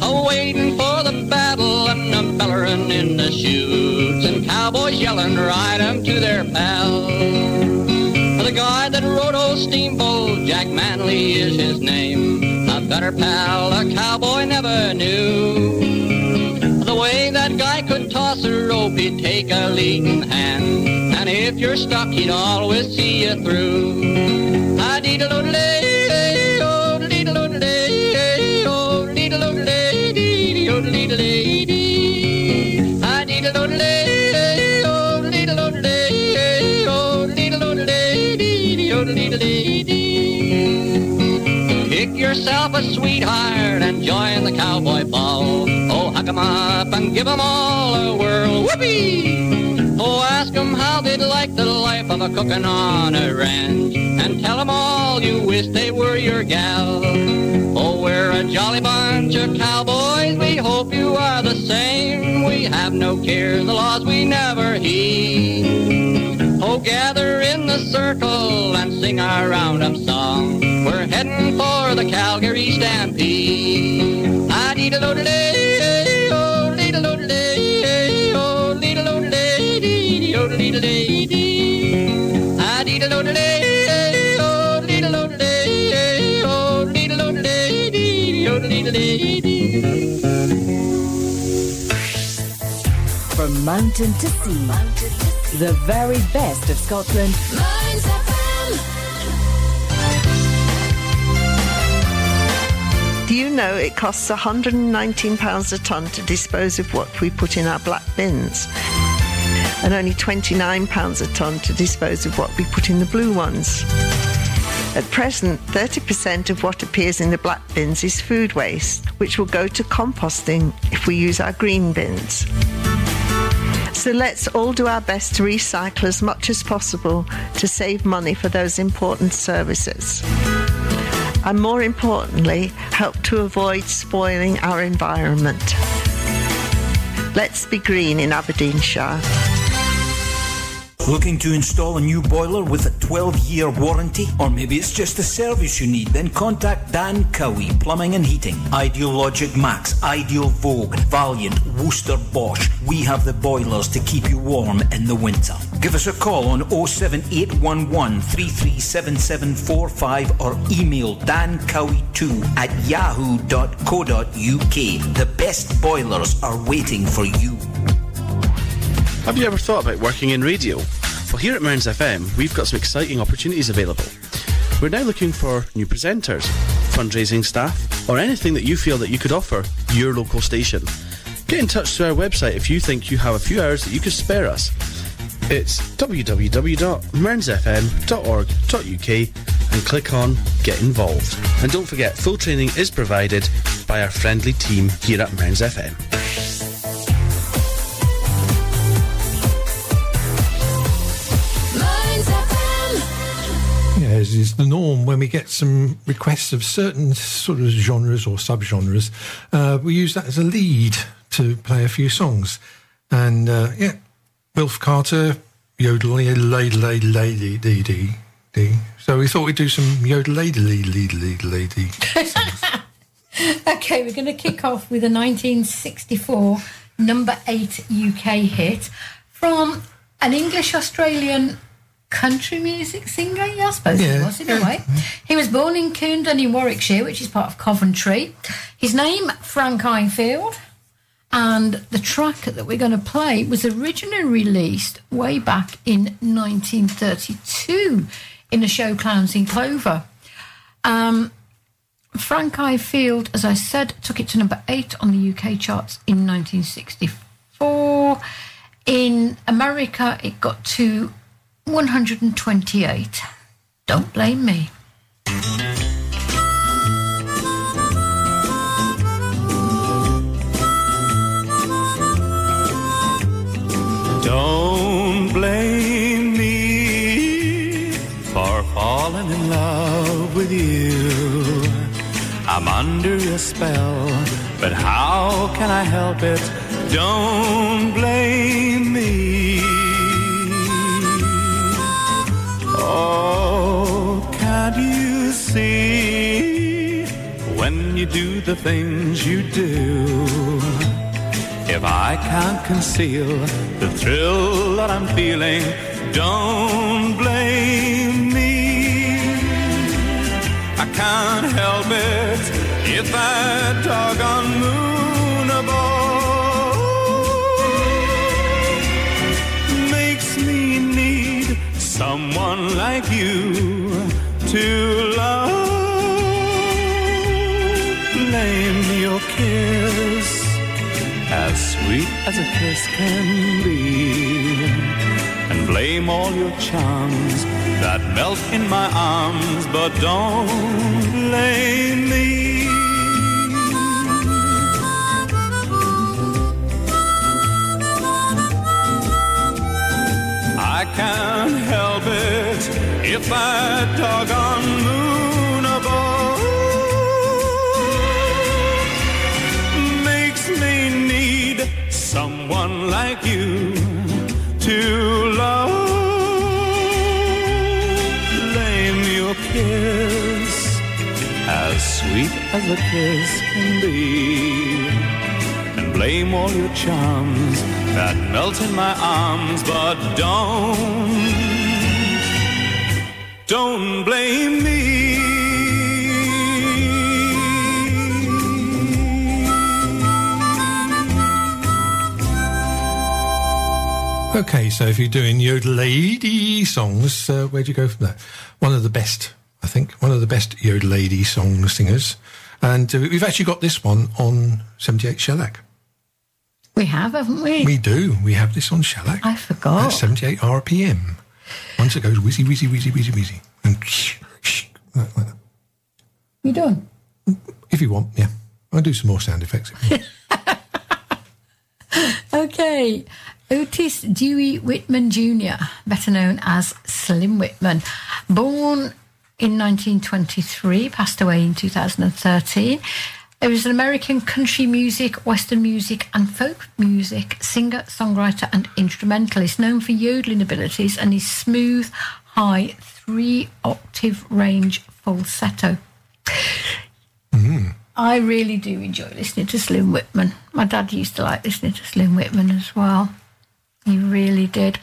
A-waiting for the battle and a bellerin' in the chutes. And cowboys yelling, ride 'em to their pal. Guy that rode old steamboat, Jack Manley is his name. A better pal a cowboy never knew. The way that guy could toss a rope, he'd take a leading hand. And if you're stuck, he'd always see you through. I dee da lo Pick yourself a sweetheart and join the cowboy ball. Oh, hug 'em up and give 'em all a whirl. Whoopee! Oh, ask 'em how they'd like the life of a cookin' on a ranch. And tell 'em all you wish they were your gal. Oh, we're a jolly bunch of cowboys. We hope you are the same. We have no cares, the laws we never heed. Oh, gather in the circle and sing our roundup song. We're heading for the Calgary Stampede. I dee da lo lay, oh dee da lo lay, oh dee da lo lay, dee oh dee da lay dee. I dee da lo lay, oh dee da lo lay, oh dee da lo lay, dee oh dee da lay dee. From mountain to sea, the very best of Scotland. Do you know it costs £119 a tonne to dispose of what we put in our black bins? And only £29 a tonne to dispose of what we put in the blue ones. At present, 30% of what appears in the black bins is food waste, which will go to composting if we use our green bins. So let's all do our best to recycle as much as possible to save money for those important services. And more importantly, help to avoid spoiling our environment. Let's be green in Aberdeenshire. Looking to install a new boiler with a 12 year warranty? Or maybe it's just a service you need? Then contact Dan Cowie Plumbing and Heating. Ideal Logic Max, Ideal Vogue, Vaillant, Worcester Bosch. We have the boilers to keep you warm in the winter. Give us a call on 07811 337745 or email dancowie2 at yahoo.co.uk. The best boilers are waiting for you. Have you ever thought about working in radio? Well, here at Mearns FM, we've got some exciting opportunities available. We're now looking for new presenters, fundraising staff, or anything that you feel that you could offer your local station. Get in touch through our website if you think you have a few hours that you could spare us. It's www.mearnsfm.org.uk and click on Get Involved. And don't forget, full training is provided by our friendly team here at Mearns FM. Is the norm when we get some requests of certain sort of genres or subgenres, uh, we use that as a lead to play a few songs. And uh, yeah, Wilf Carter, yodel lady lady lady dee dee dee. So we thought we'd do some yodel lady lady lady lady. Okay, we're going to kick off with a 1964 number eight UK hit from an English Australian country music singer. Yeah, I suppose he was in a way. He was born in Coundon in Warwickshire, which is part of Coventry. His name, Frank Ifield. And the track that we're going to play was originally released way back in 1932 in the show Clowns in Clover. Um, Frank Ifield, as I said, took it to number eight on the UK charts in 1964. In America, it got to 128. Don't blame me. Don't blame me for falling in love with you. I'm under your spell, but how can I help it? Don't blame me. Oh, can't you see when you do the things you do? If I can't conceal the thrill that I'm feeling, don't blame me. I can't help it if that doggone moon someone like you to love. Blame your kiss as sweet as a kiss can be. And blame all your charms that melt in my arms, but don't blame me. Can't help it if that doggone moon above makes me need someone like you to love. Blame your kiss as sweet as a kiss can be. And blame all your charms that melt in my arms, but don't, don't blame me. Okay, so if you're doing yodelady songs, uh, where'd you go from that? One of the best, I think, one of the best Yodel Lady song singers. And uh, we've actually got this one on 78 Shellac. We have, haven't we? We do. We have this on Shellac. I forgot. At 78 RPM. Once it goes whizzy, whizzy, whizzy, whizzy, whizzy. And like that. You done? if you want, yeah. I'll do some more sound effects. [LAUGHS] Okay. Otis Dewey Whitman Jr., better known as Slim Whitman, born in 1923, passed away in 2013. He was an American country music, western music, and folk music singer, songwriter, and instrumentalist, known for yodeling abilities and his smooth, high, three octave range falsetto. Mm-hmm. I really do enjoy listening to Slim Whitman. My dad used to like listening to Slim Whitman as well. He really did.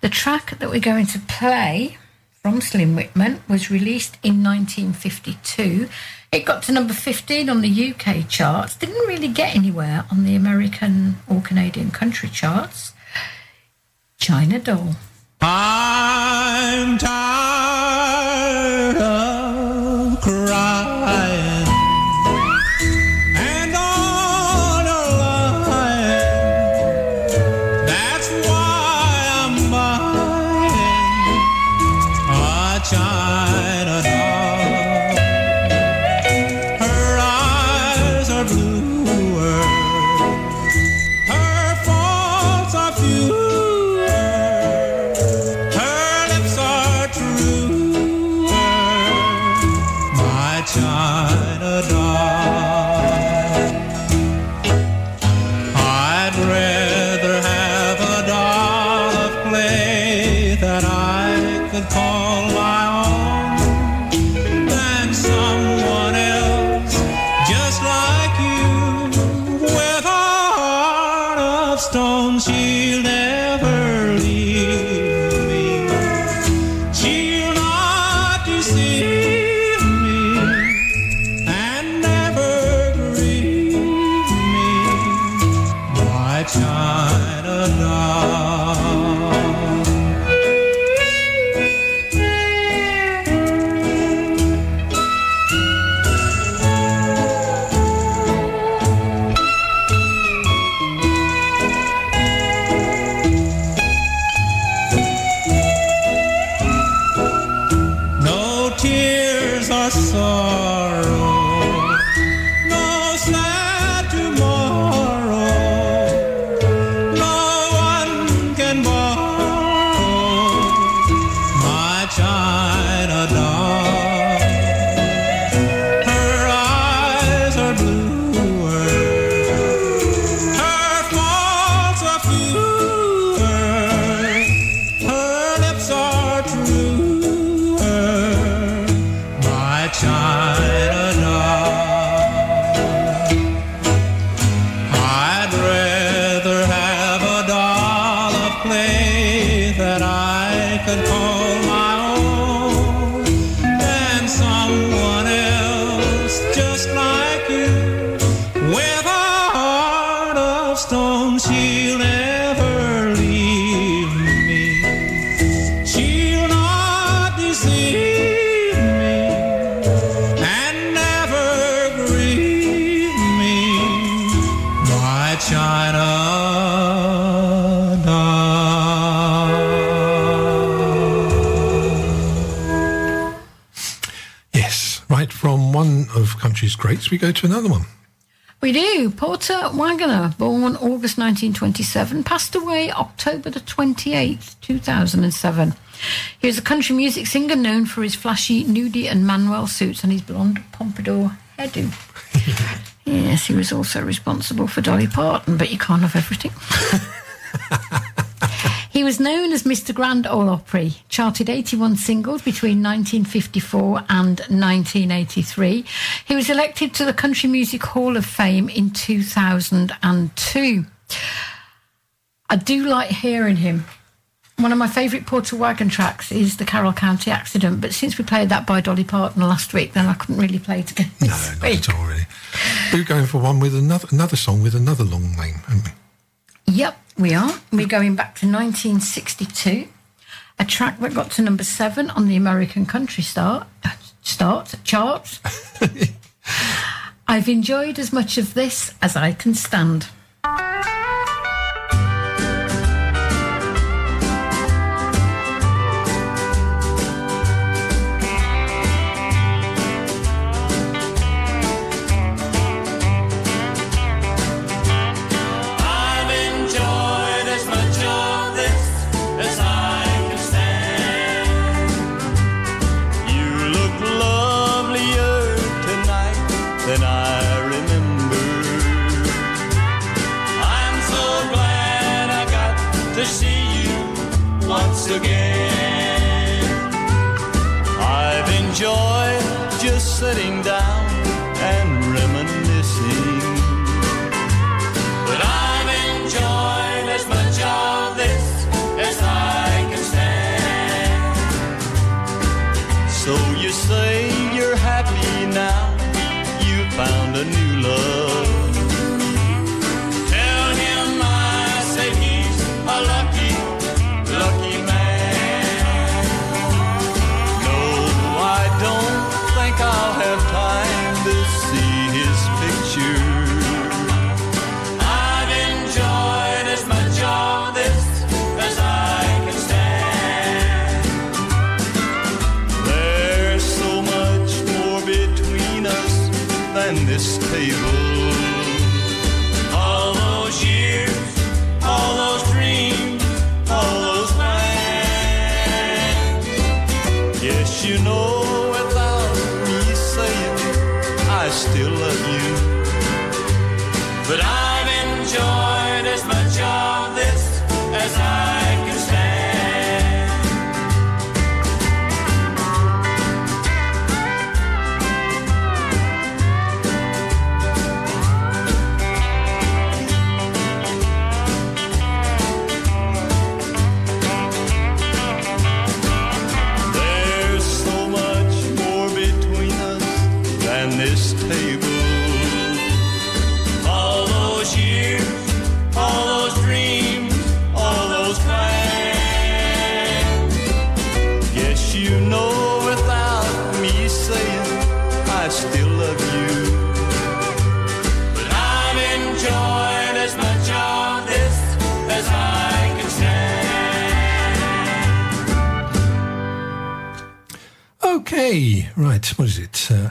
The track that we're going to play from Slim Whitman was released in 1952. It got to number 15 on the UK charts, didn't really get anywhere on the American or Canadian country charts. China Doll. I'm tired greats, we go to another one. We do. Porter Wagoner, born August 1927, passed away October the 28th, 2007. He was a country music singer known for his flashy nudie and Manuel suits and his blonde pompadour hairdo. [LAUGHS] yes, he was also responsible for Dolly Parton, but you can't have everything. [LAUGHS] He was known as Mr. Grand Ole Opry, charted 81 singles between 1954 and 1983. He was elected to the Country Music Hall of Fame in 2002. I do like hearing him. One of my favourite Porter Wagon tracks is the Carroll County Accident, but since we played that by Dolly Parton last week, then I couldn't really play it again. No, not at all, really. We're going for one with another another song with another long name, aren't we? We are. We're going back to 1962. A track that got to number seven on the American country start, start chart. [LAUGHS] I've enjoyed as much of this as I can stand.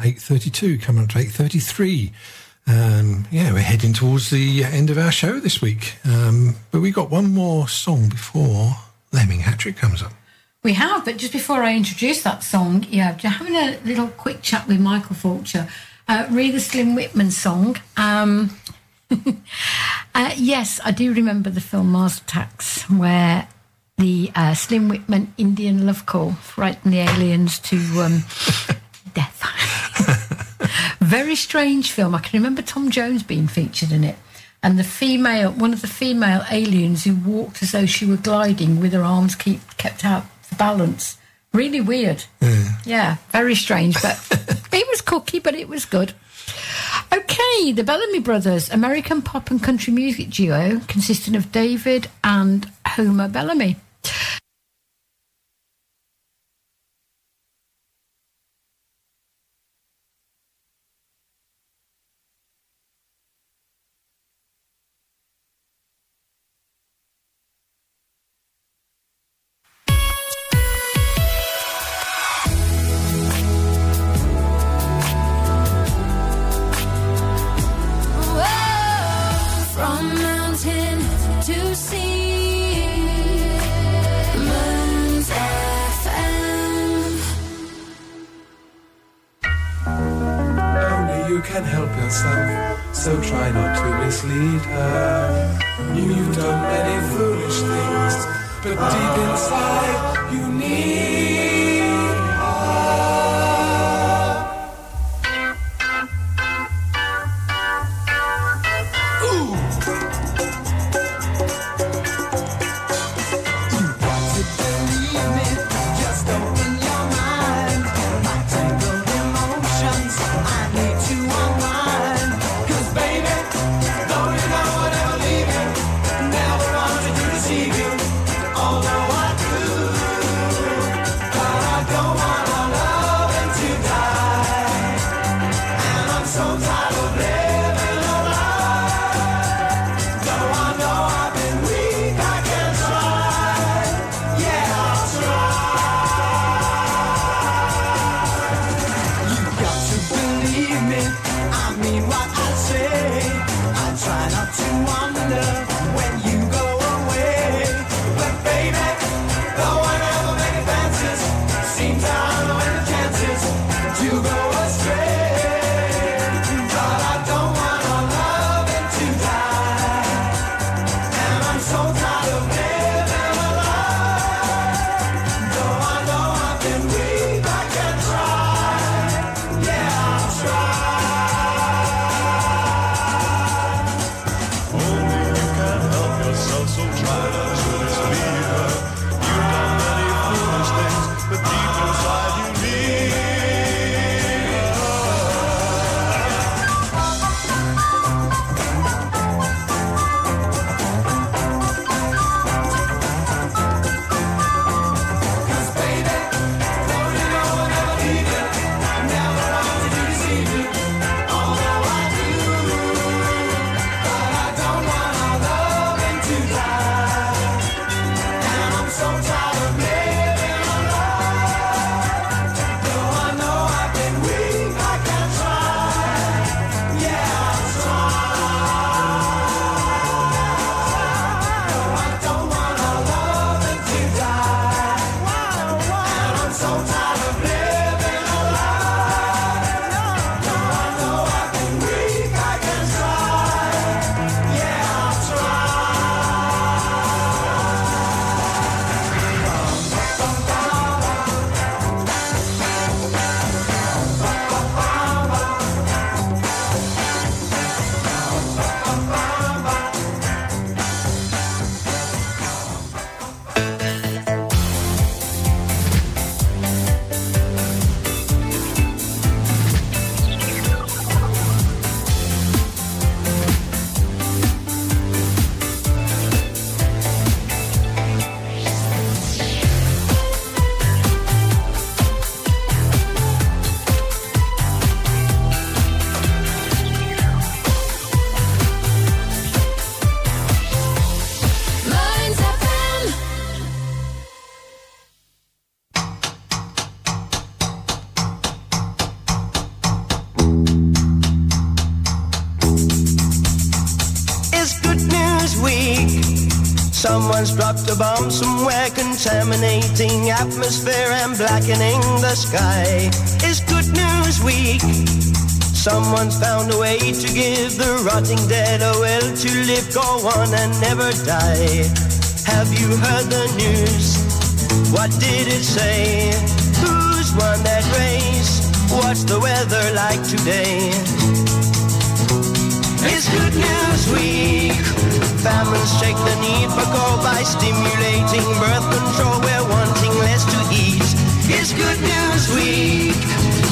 8.32, coming up to 8.33. Um, yeah, we're heading towards the end of our show this week. Um, but we've got one more song before Lemming Hattrick comes up. We have, but just before I introduce that song, yeah, having a little quick chat with Michael Fulcher. Uh, read the Slim Whitman song. Um, [LAUGHS] uh, yes, I do remember the film Mars Attacks, where the uh, Slim Whitman Indian love call frightened the aliens to um, [LAUGHS] death. Very strange film. I can remember Tom Jones being featured in it. And the female, one of the female aliens who walked as though she were gliding with her arms keep, kept out for balance. Really weird. Yeah, very strange, but [LAUGHS] it was cookie, but it was good. Okay, the Bellamy Brothers, American pop and country music duo consisting of David and Homer Bellamy. Someone's dropped a bomb somewhere contaminating atmosphere and blackening the sky. It's Good News Week. Someone's found a way to give the rotting dead a will to live, go on and never die. Have you heard the news? What did it say? Who's won that race? What's the weather like today? It's Good News Week. Families check the need for coal by stimulating birth control. We're wanting less to eat. It's Good News Week.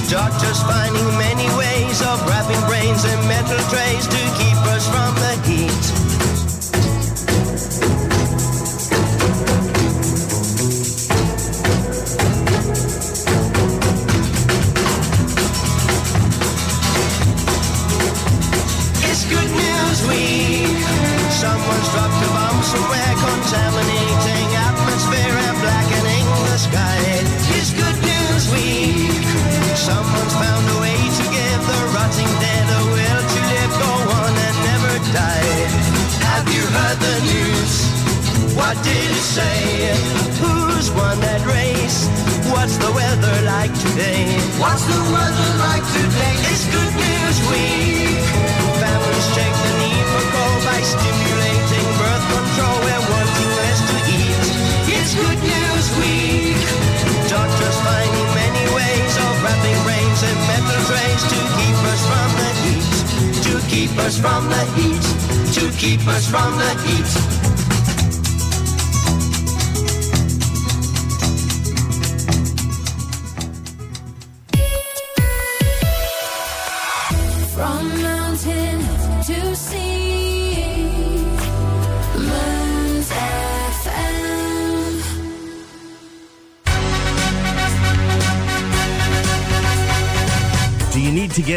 Doctors finding many ways of wrapping brains in metal trays to keep us from the heat. What did it say? Who's won that race? What's the weather like today? What's the weather like today? It's Good News Week. Families check the need for coal by stimulating birth control. We're wanting less to eat. It's Good News Week. Doctors finding many ways of wrapping brains in metal trays to keep us from the heat. To keep us from the heat. To keep us from the heat.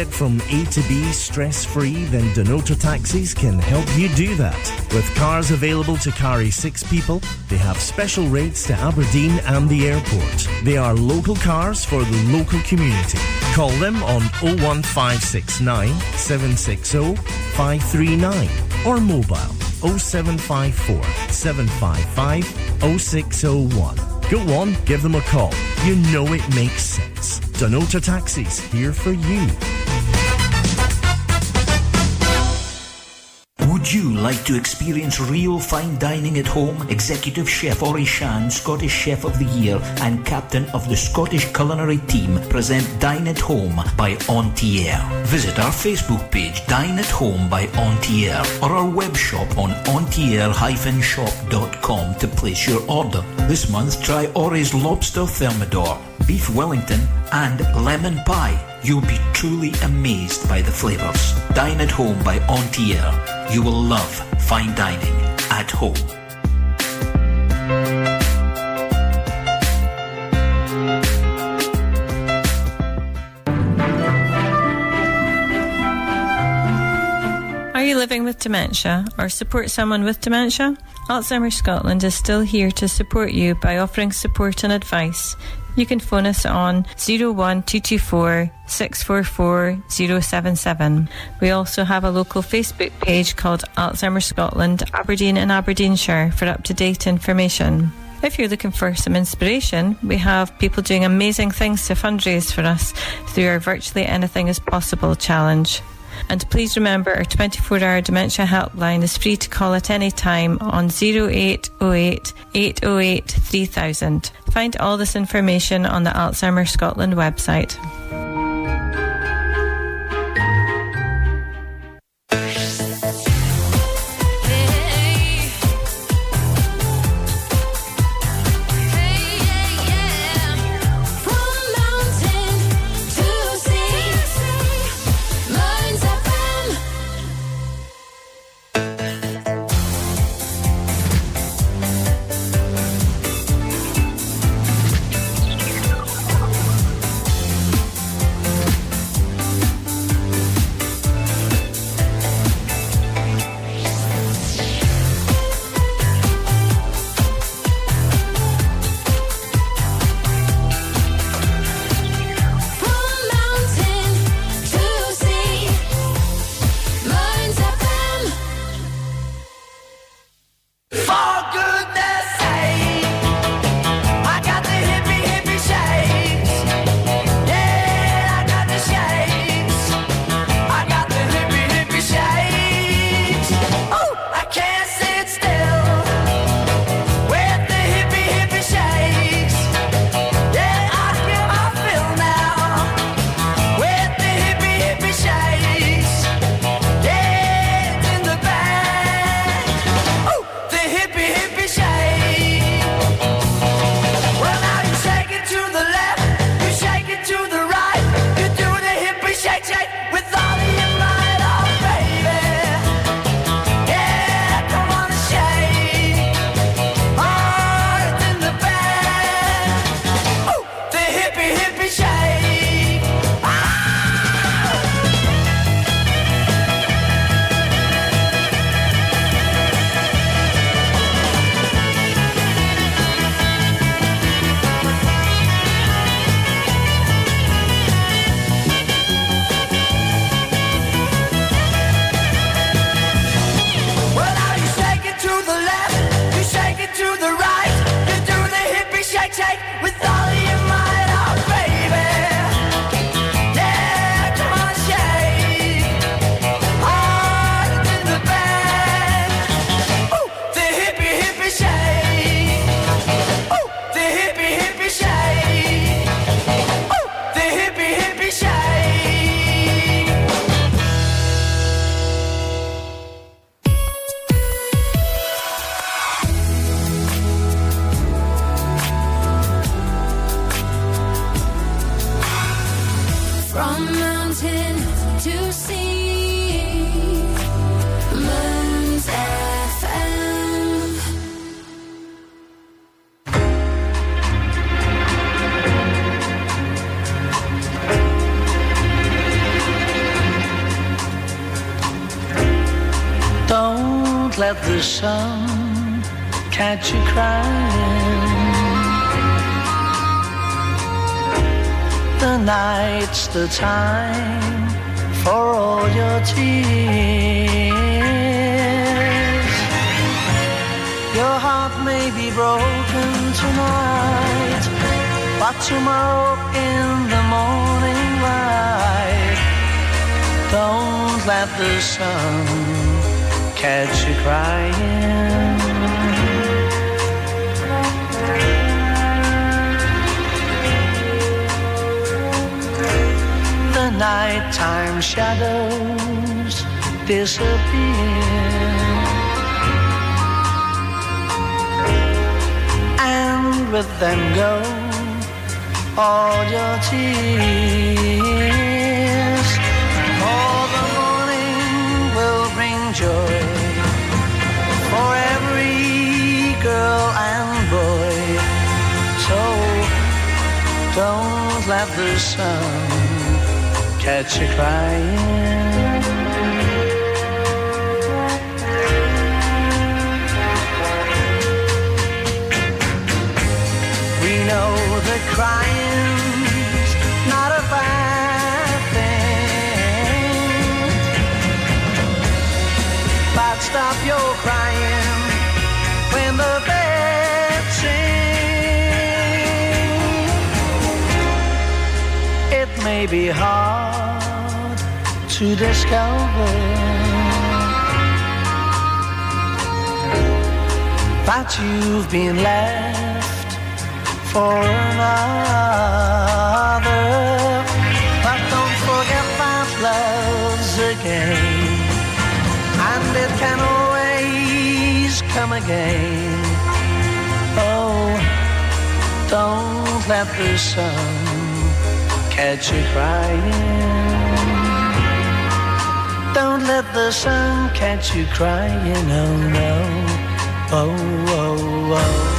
Get from A to B stress free? Then Denotor Taxis can help you do that. With cars available to carry six people, they have special rates to Aberdeen and the airport. They are local cars for the local community. Call them on 01569 760 539 or mobile 0754 755 0601. Go on, give them a call. You know it makes sense. Donota Taxis, here for you. Like to experience real fine dining at home? Executive Chef Ori Shan, Scottish Chef of the Year and Captain of the Scottish Culinary Team present Dine at Home by Entier. Visit our Facebook page Dine at Home by Entier or our web shop on entier-shop.com to place your order. This month try Ori's Lobster Thermidor, Beef Wellington and Lemon Pie. You'll be truly amazed by the flavours. Dine at Home by Entier. You will love fine dining at home. Are you living with dementia or support someone with dementia? Alzheimer's Scotland is still here to support you by offering support and advice. You can phone us on 01224 644 077. We also have a local Facebook page called Alzheimer's Scotland Aberdeen and Aberdeenshire for up to date information. If you're looking for some inspiration, we have people doing amazing things to fundraise for us through our Virtually Anything is Possible challenge. And please remember our 24 hour dementia helpline is free to call at any time on 0808 808 3000. Find all this information on the Alzheimer's Scotland website. The sun catch you crying. The night's the time for all your tears. Your heart may be broken tonight, but tomorrow in the morning light, don't let the sun catch you crying. The nighttime shadows disappear. And with them go all your tears. For the morning will bring joy don't let the sun catch you crying. We know that crying's may be hard to discover that you've been left for another. But don't forget that love's a game, and it can always come again. Oh, don't let the sun catch you crying. Don't let the sun catch you crying. Oh no. Oh, oh, oh.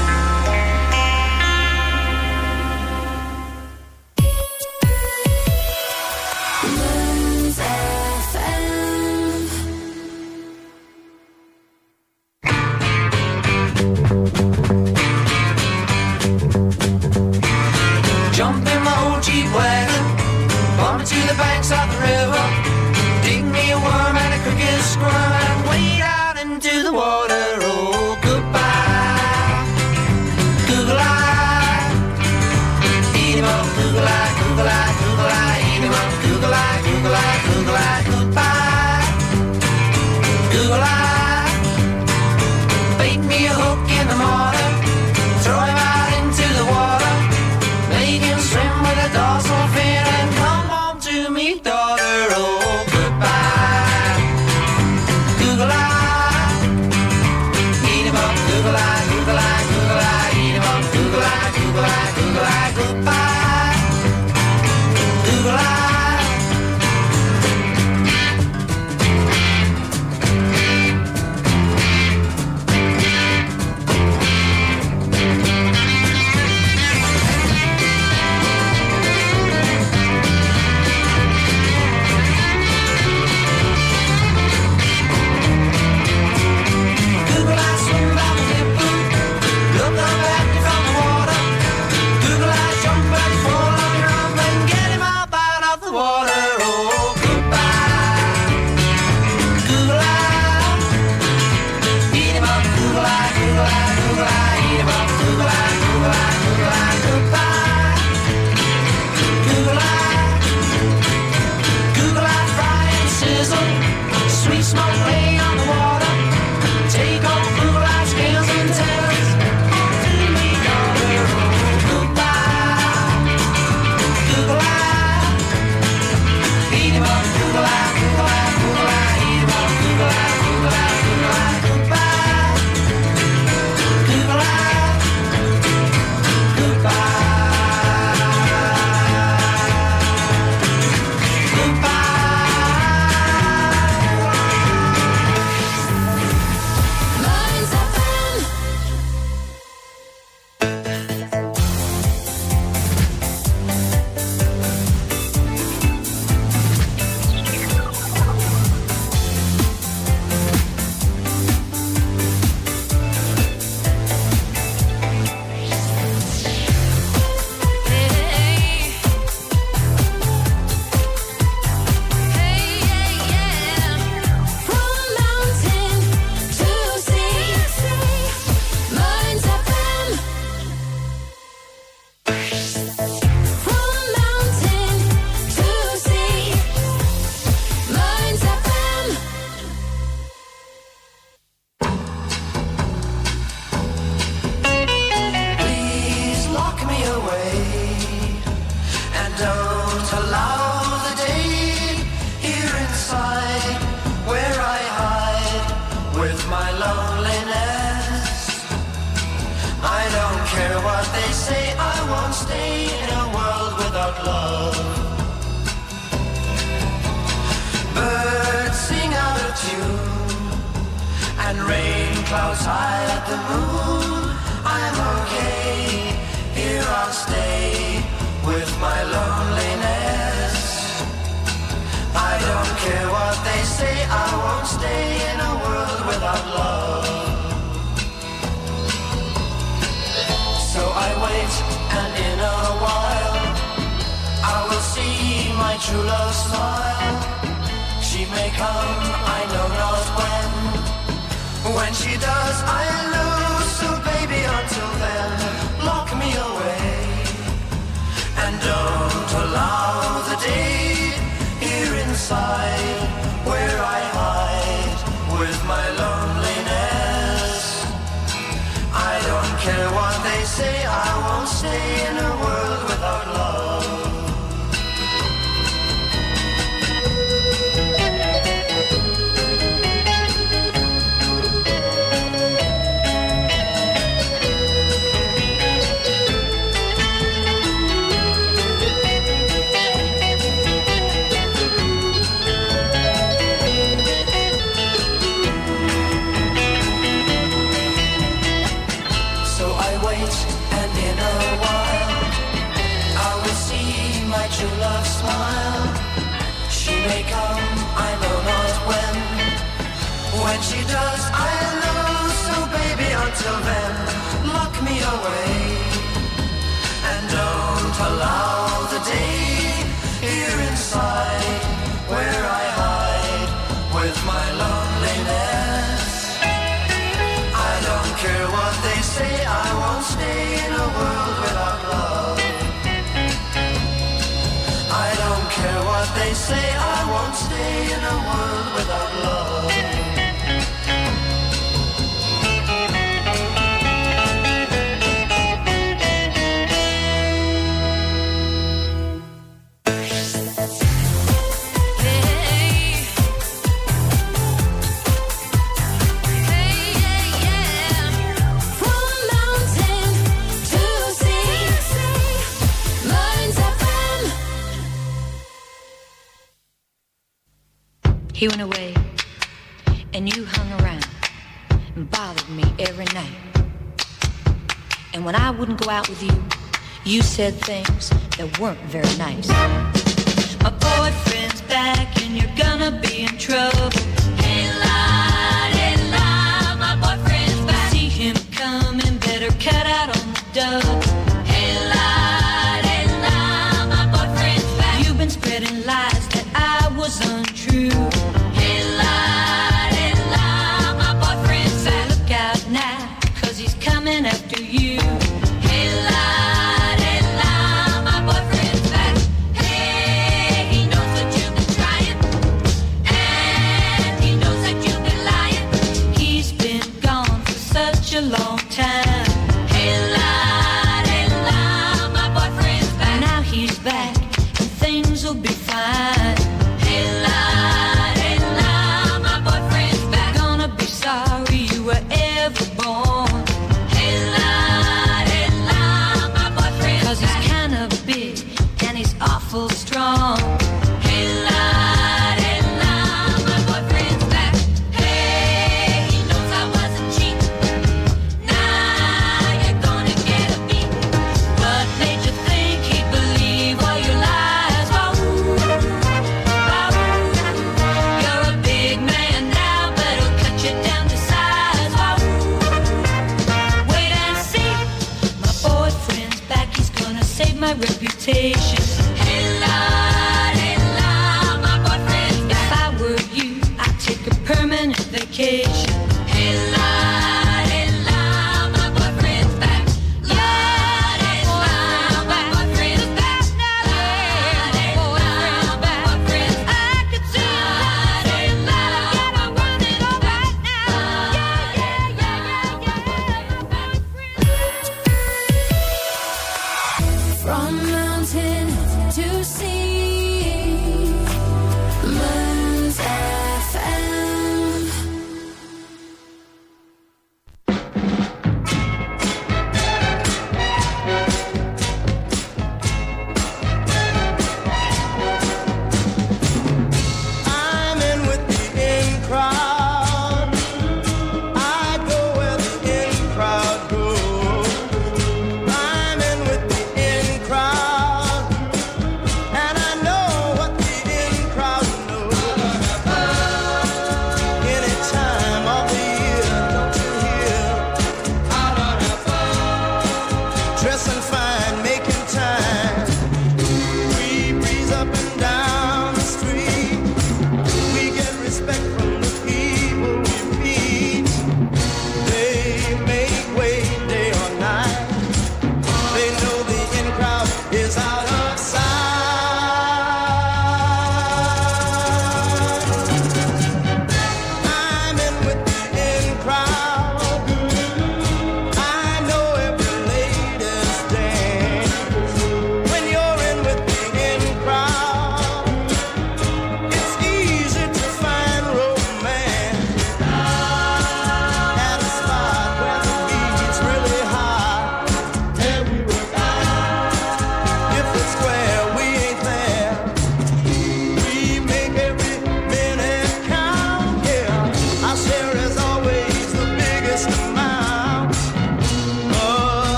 say I won't stay in a world without love. He went away, and you hung around and bothered me every night. And when I wouldn't go out with you, you said things that weren't very nice. My boyfriend's back, and you're gonna be in trouble. Hey, lie, hey, lie, my boyfriend's back. See him coming, better cut out on the dub.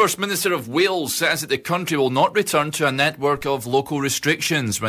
First Minister of Wales says that the country will not return to a network of local restrictions when the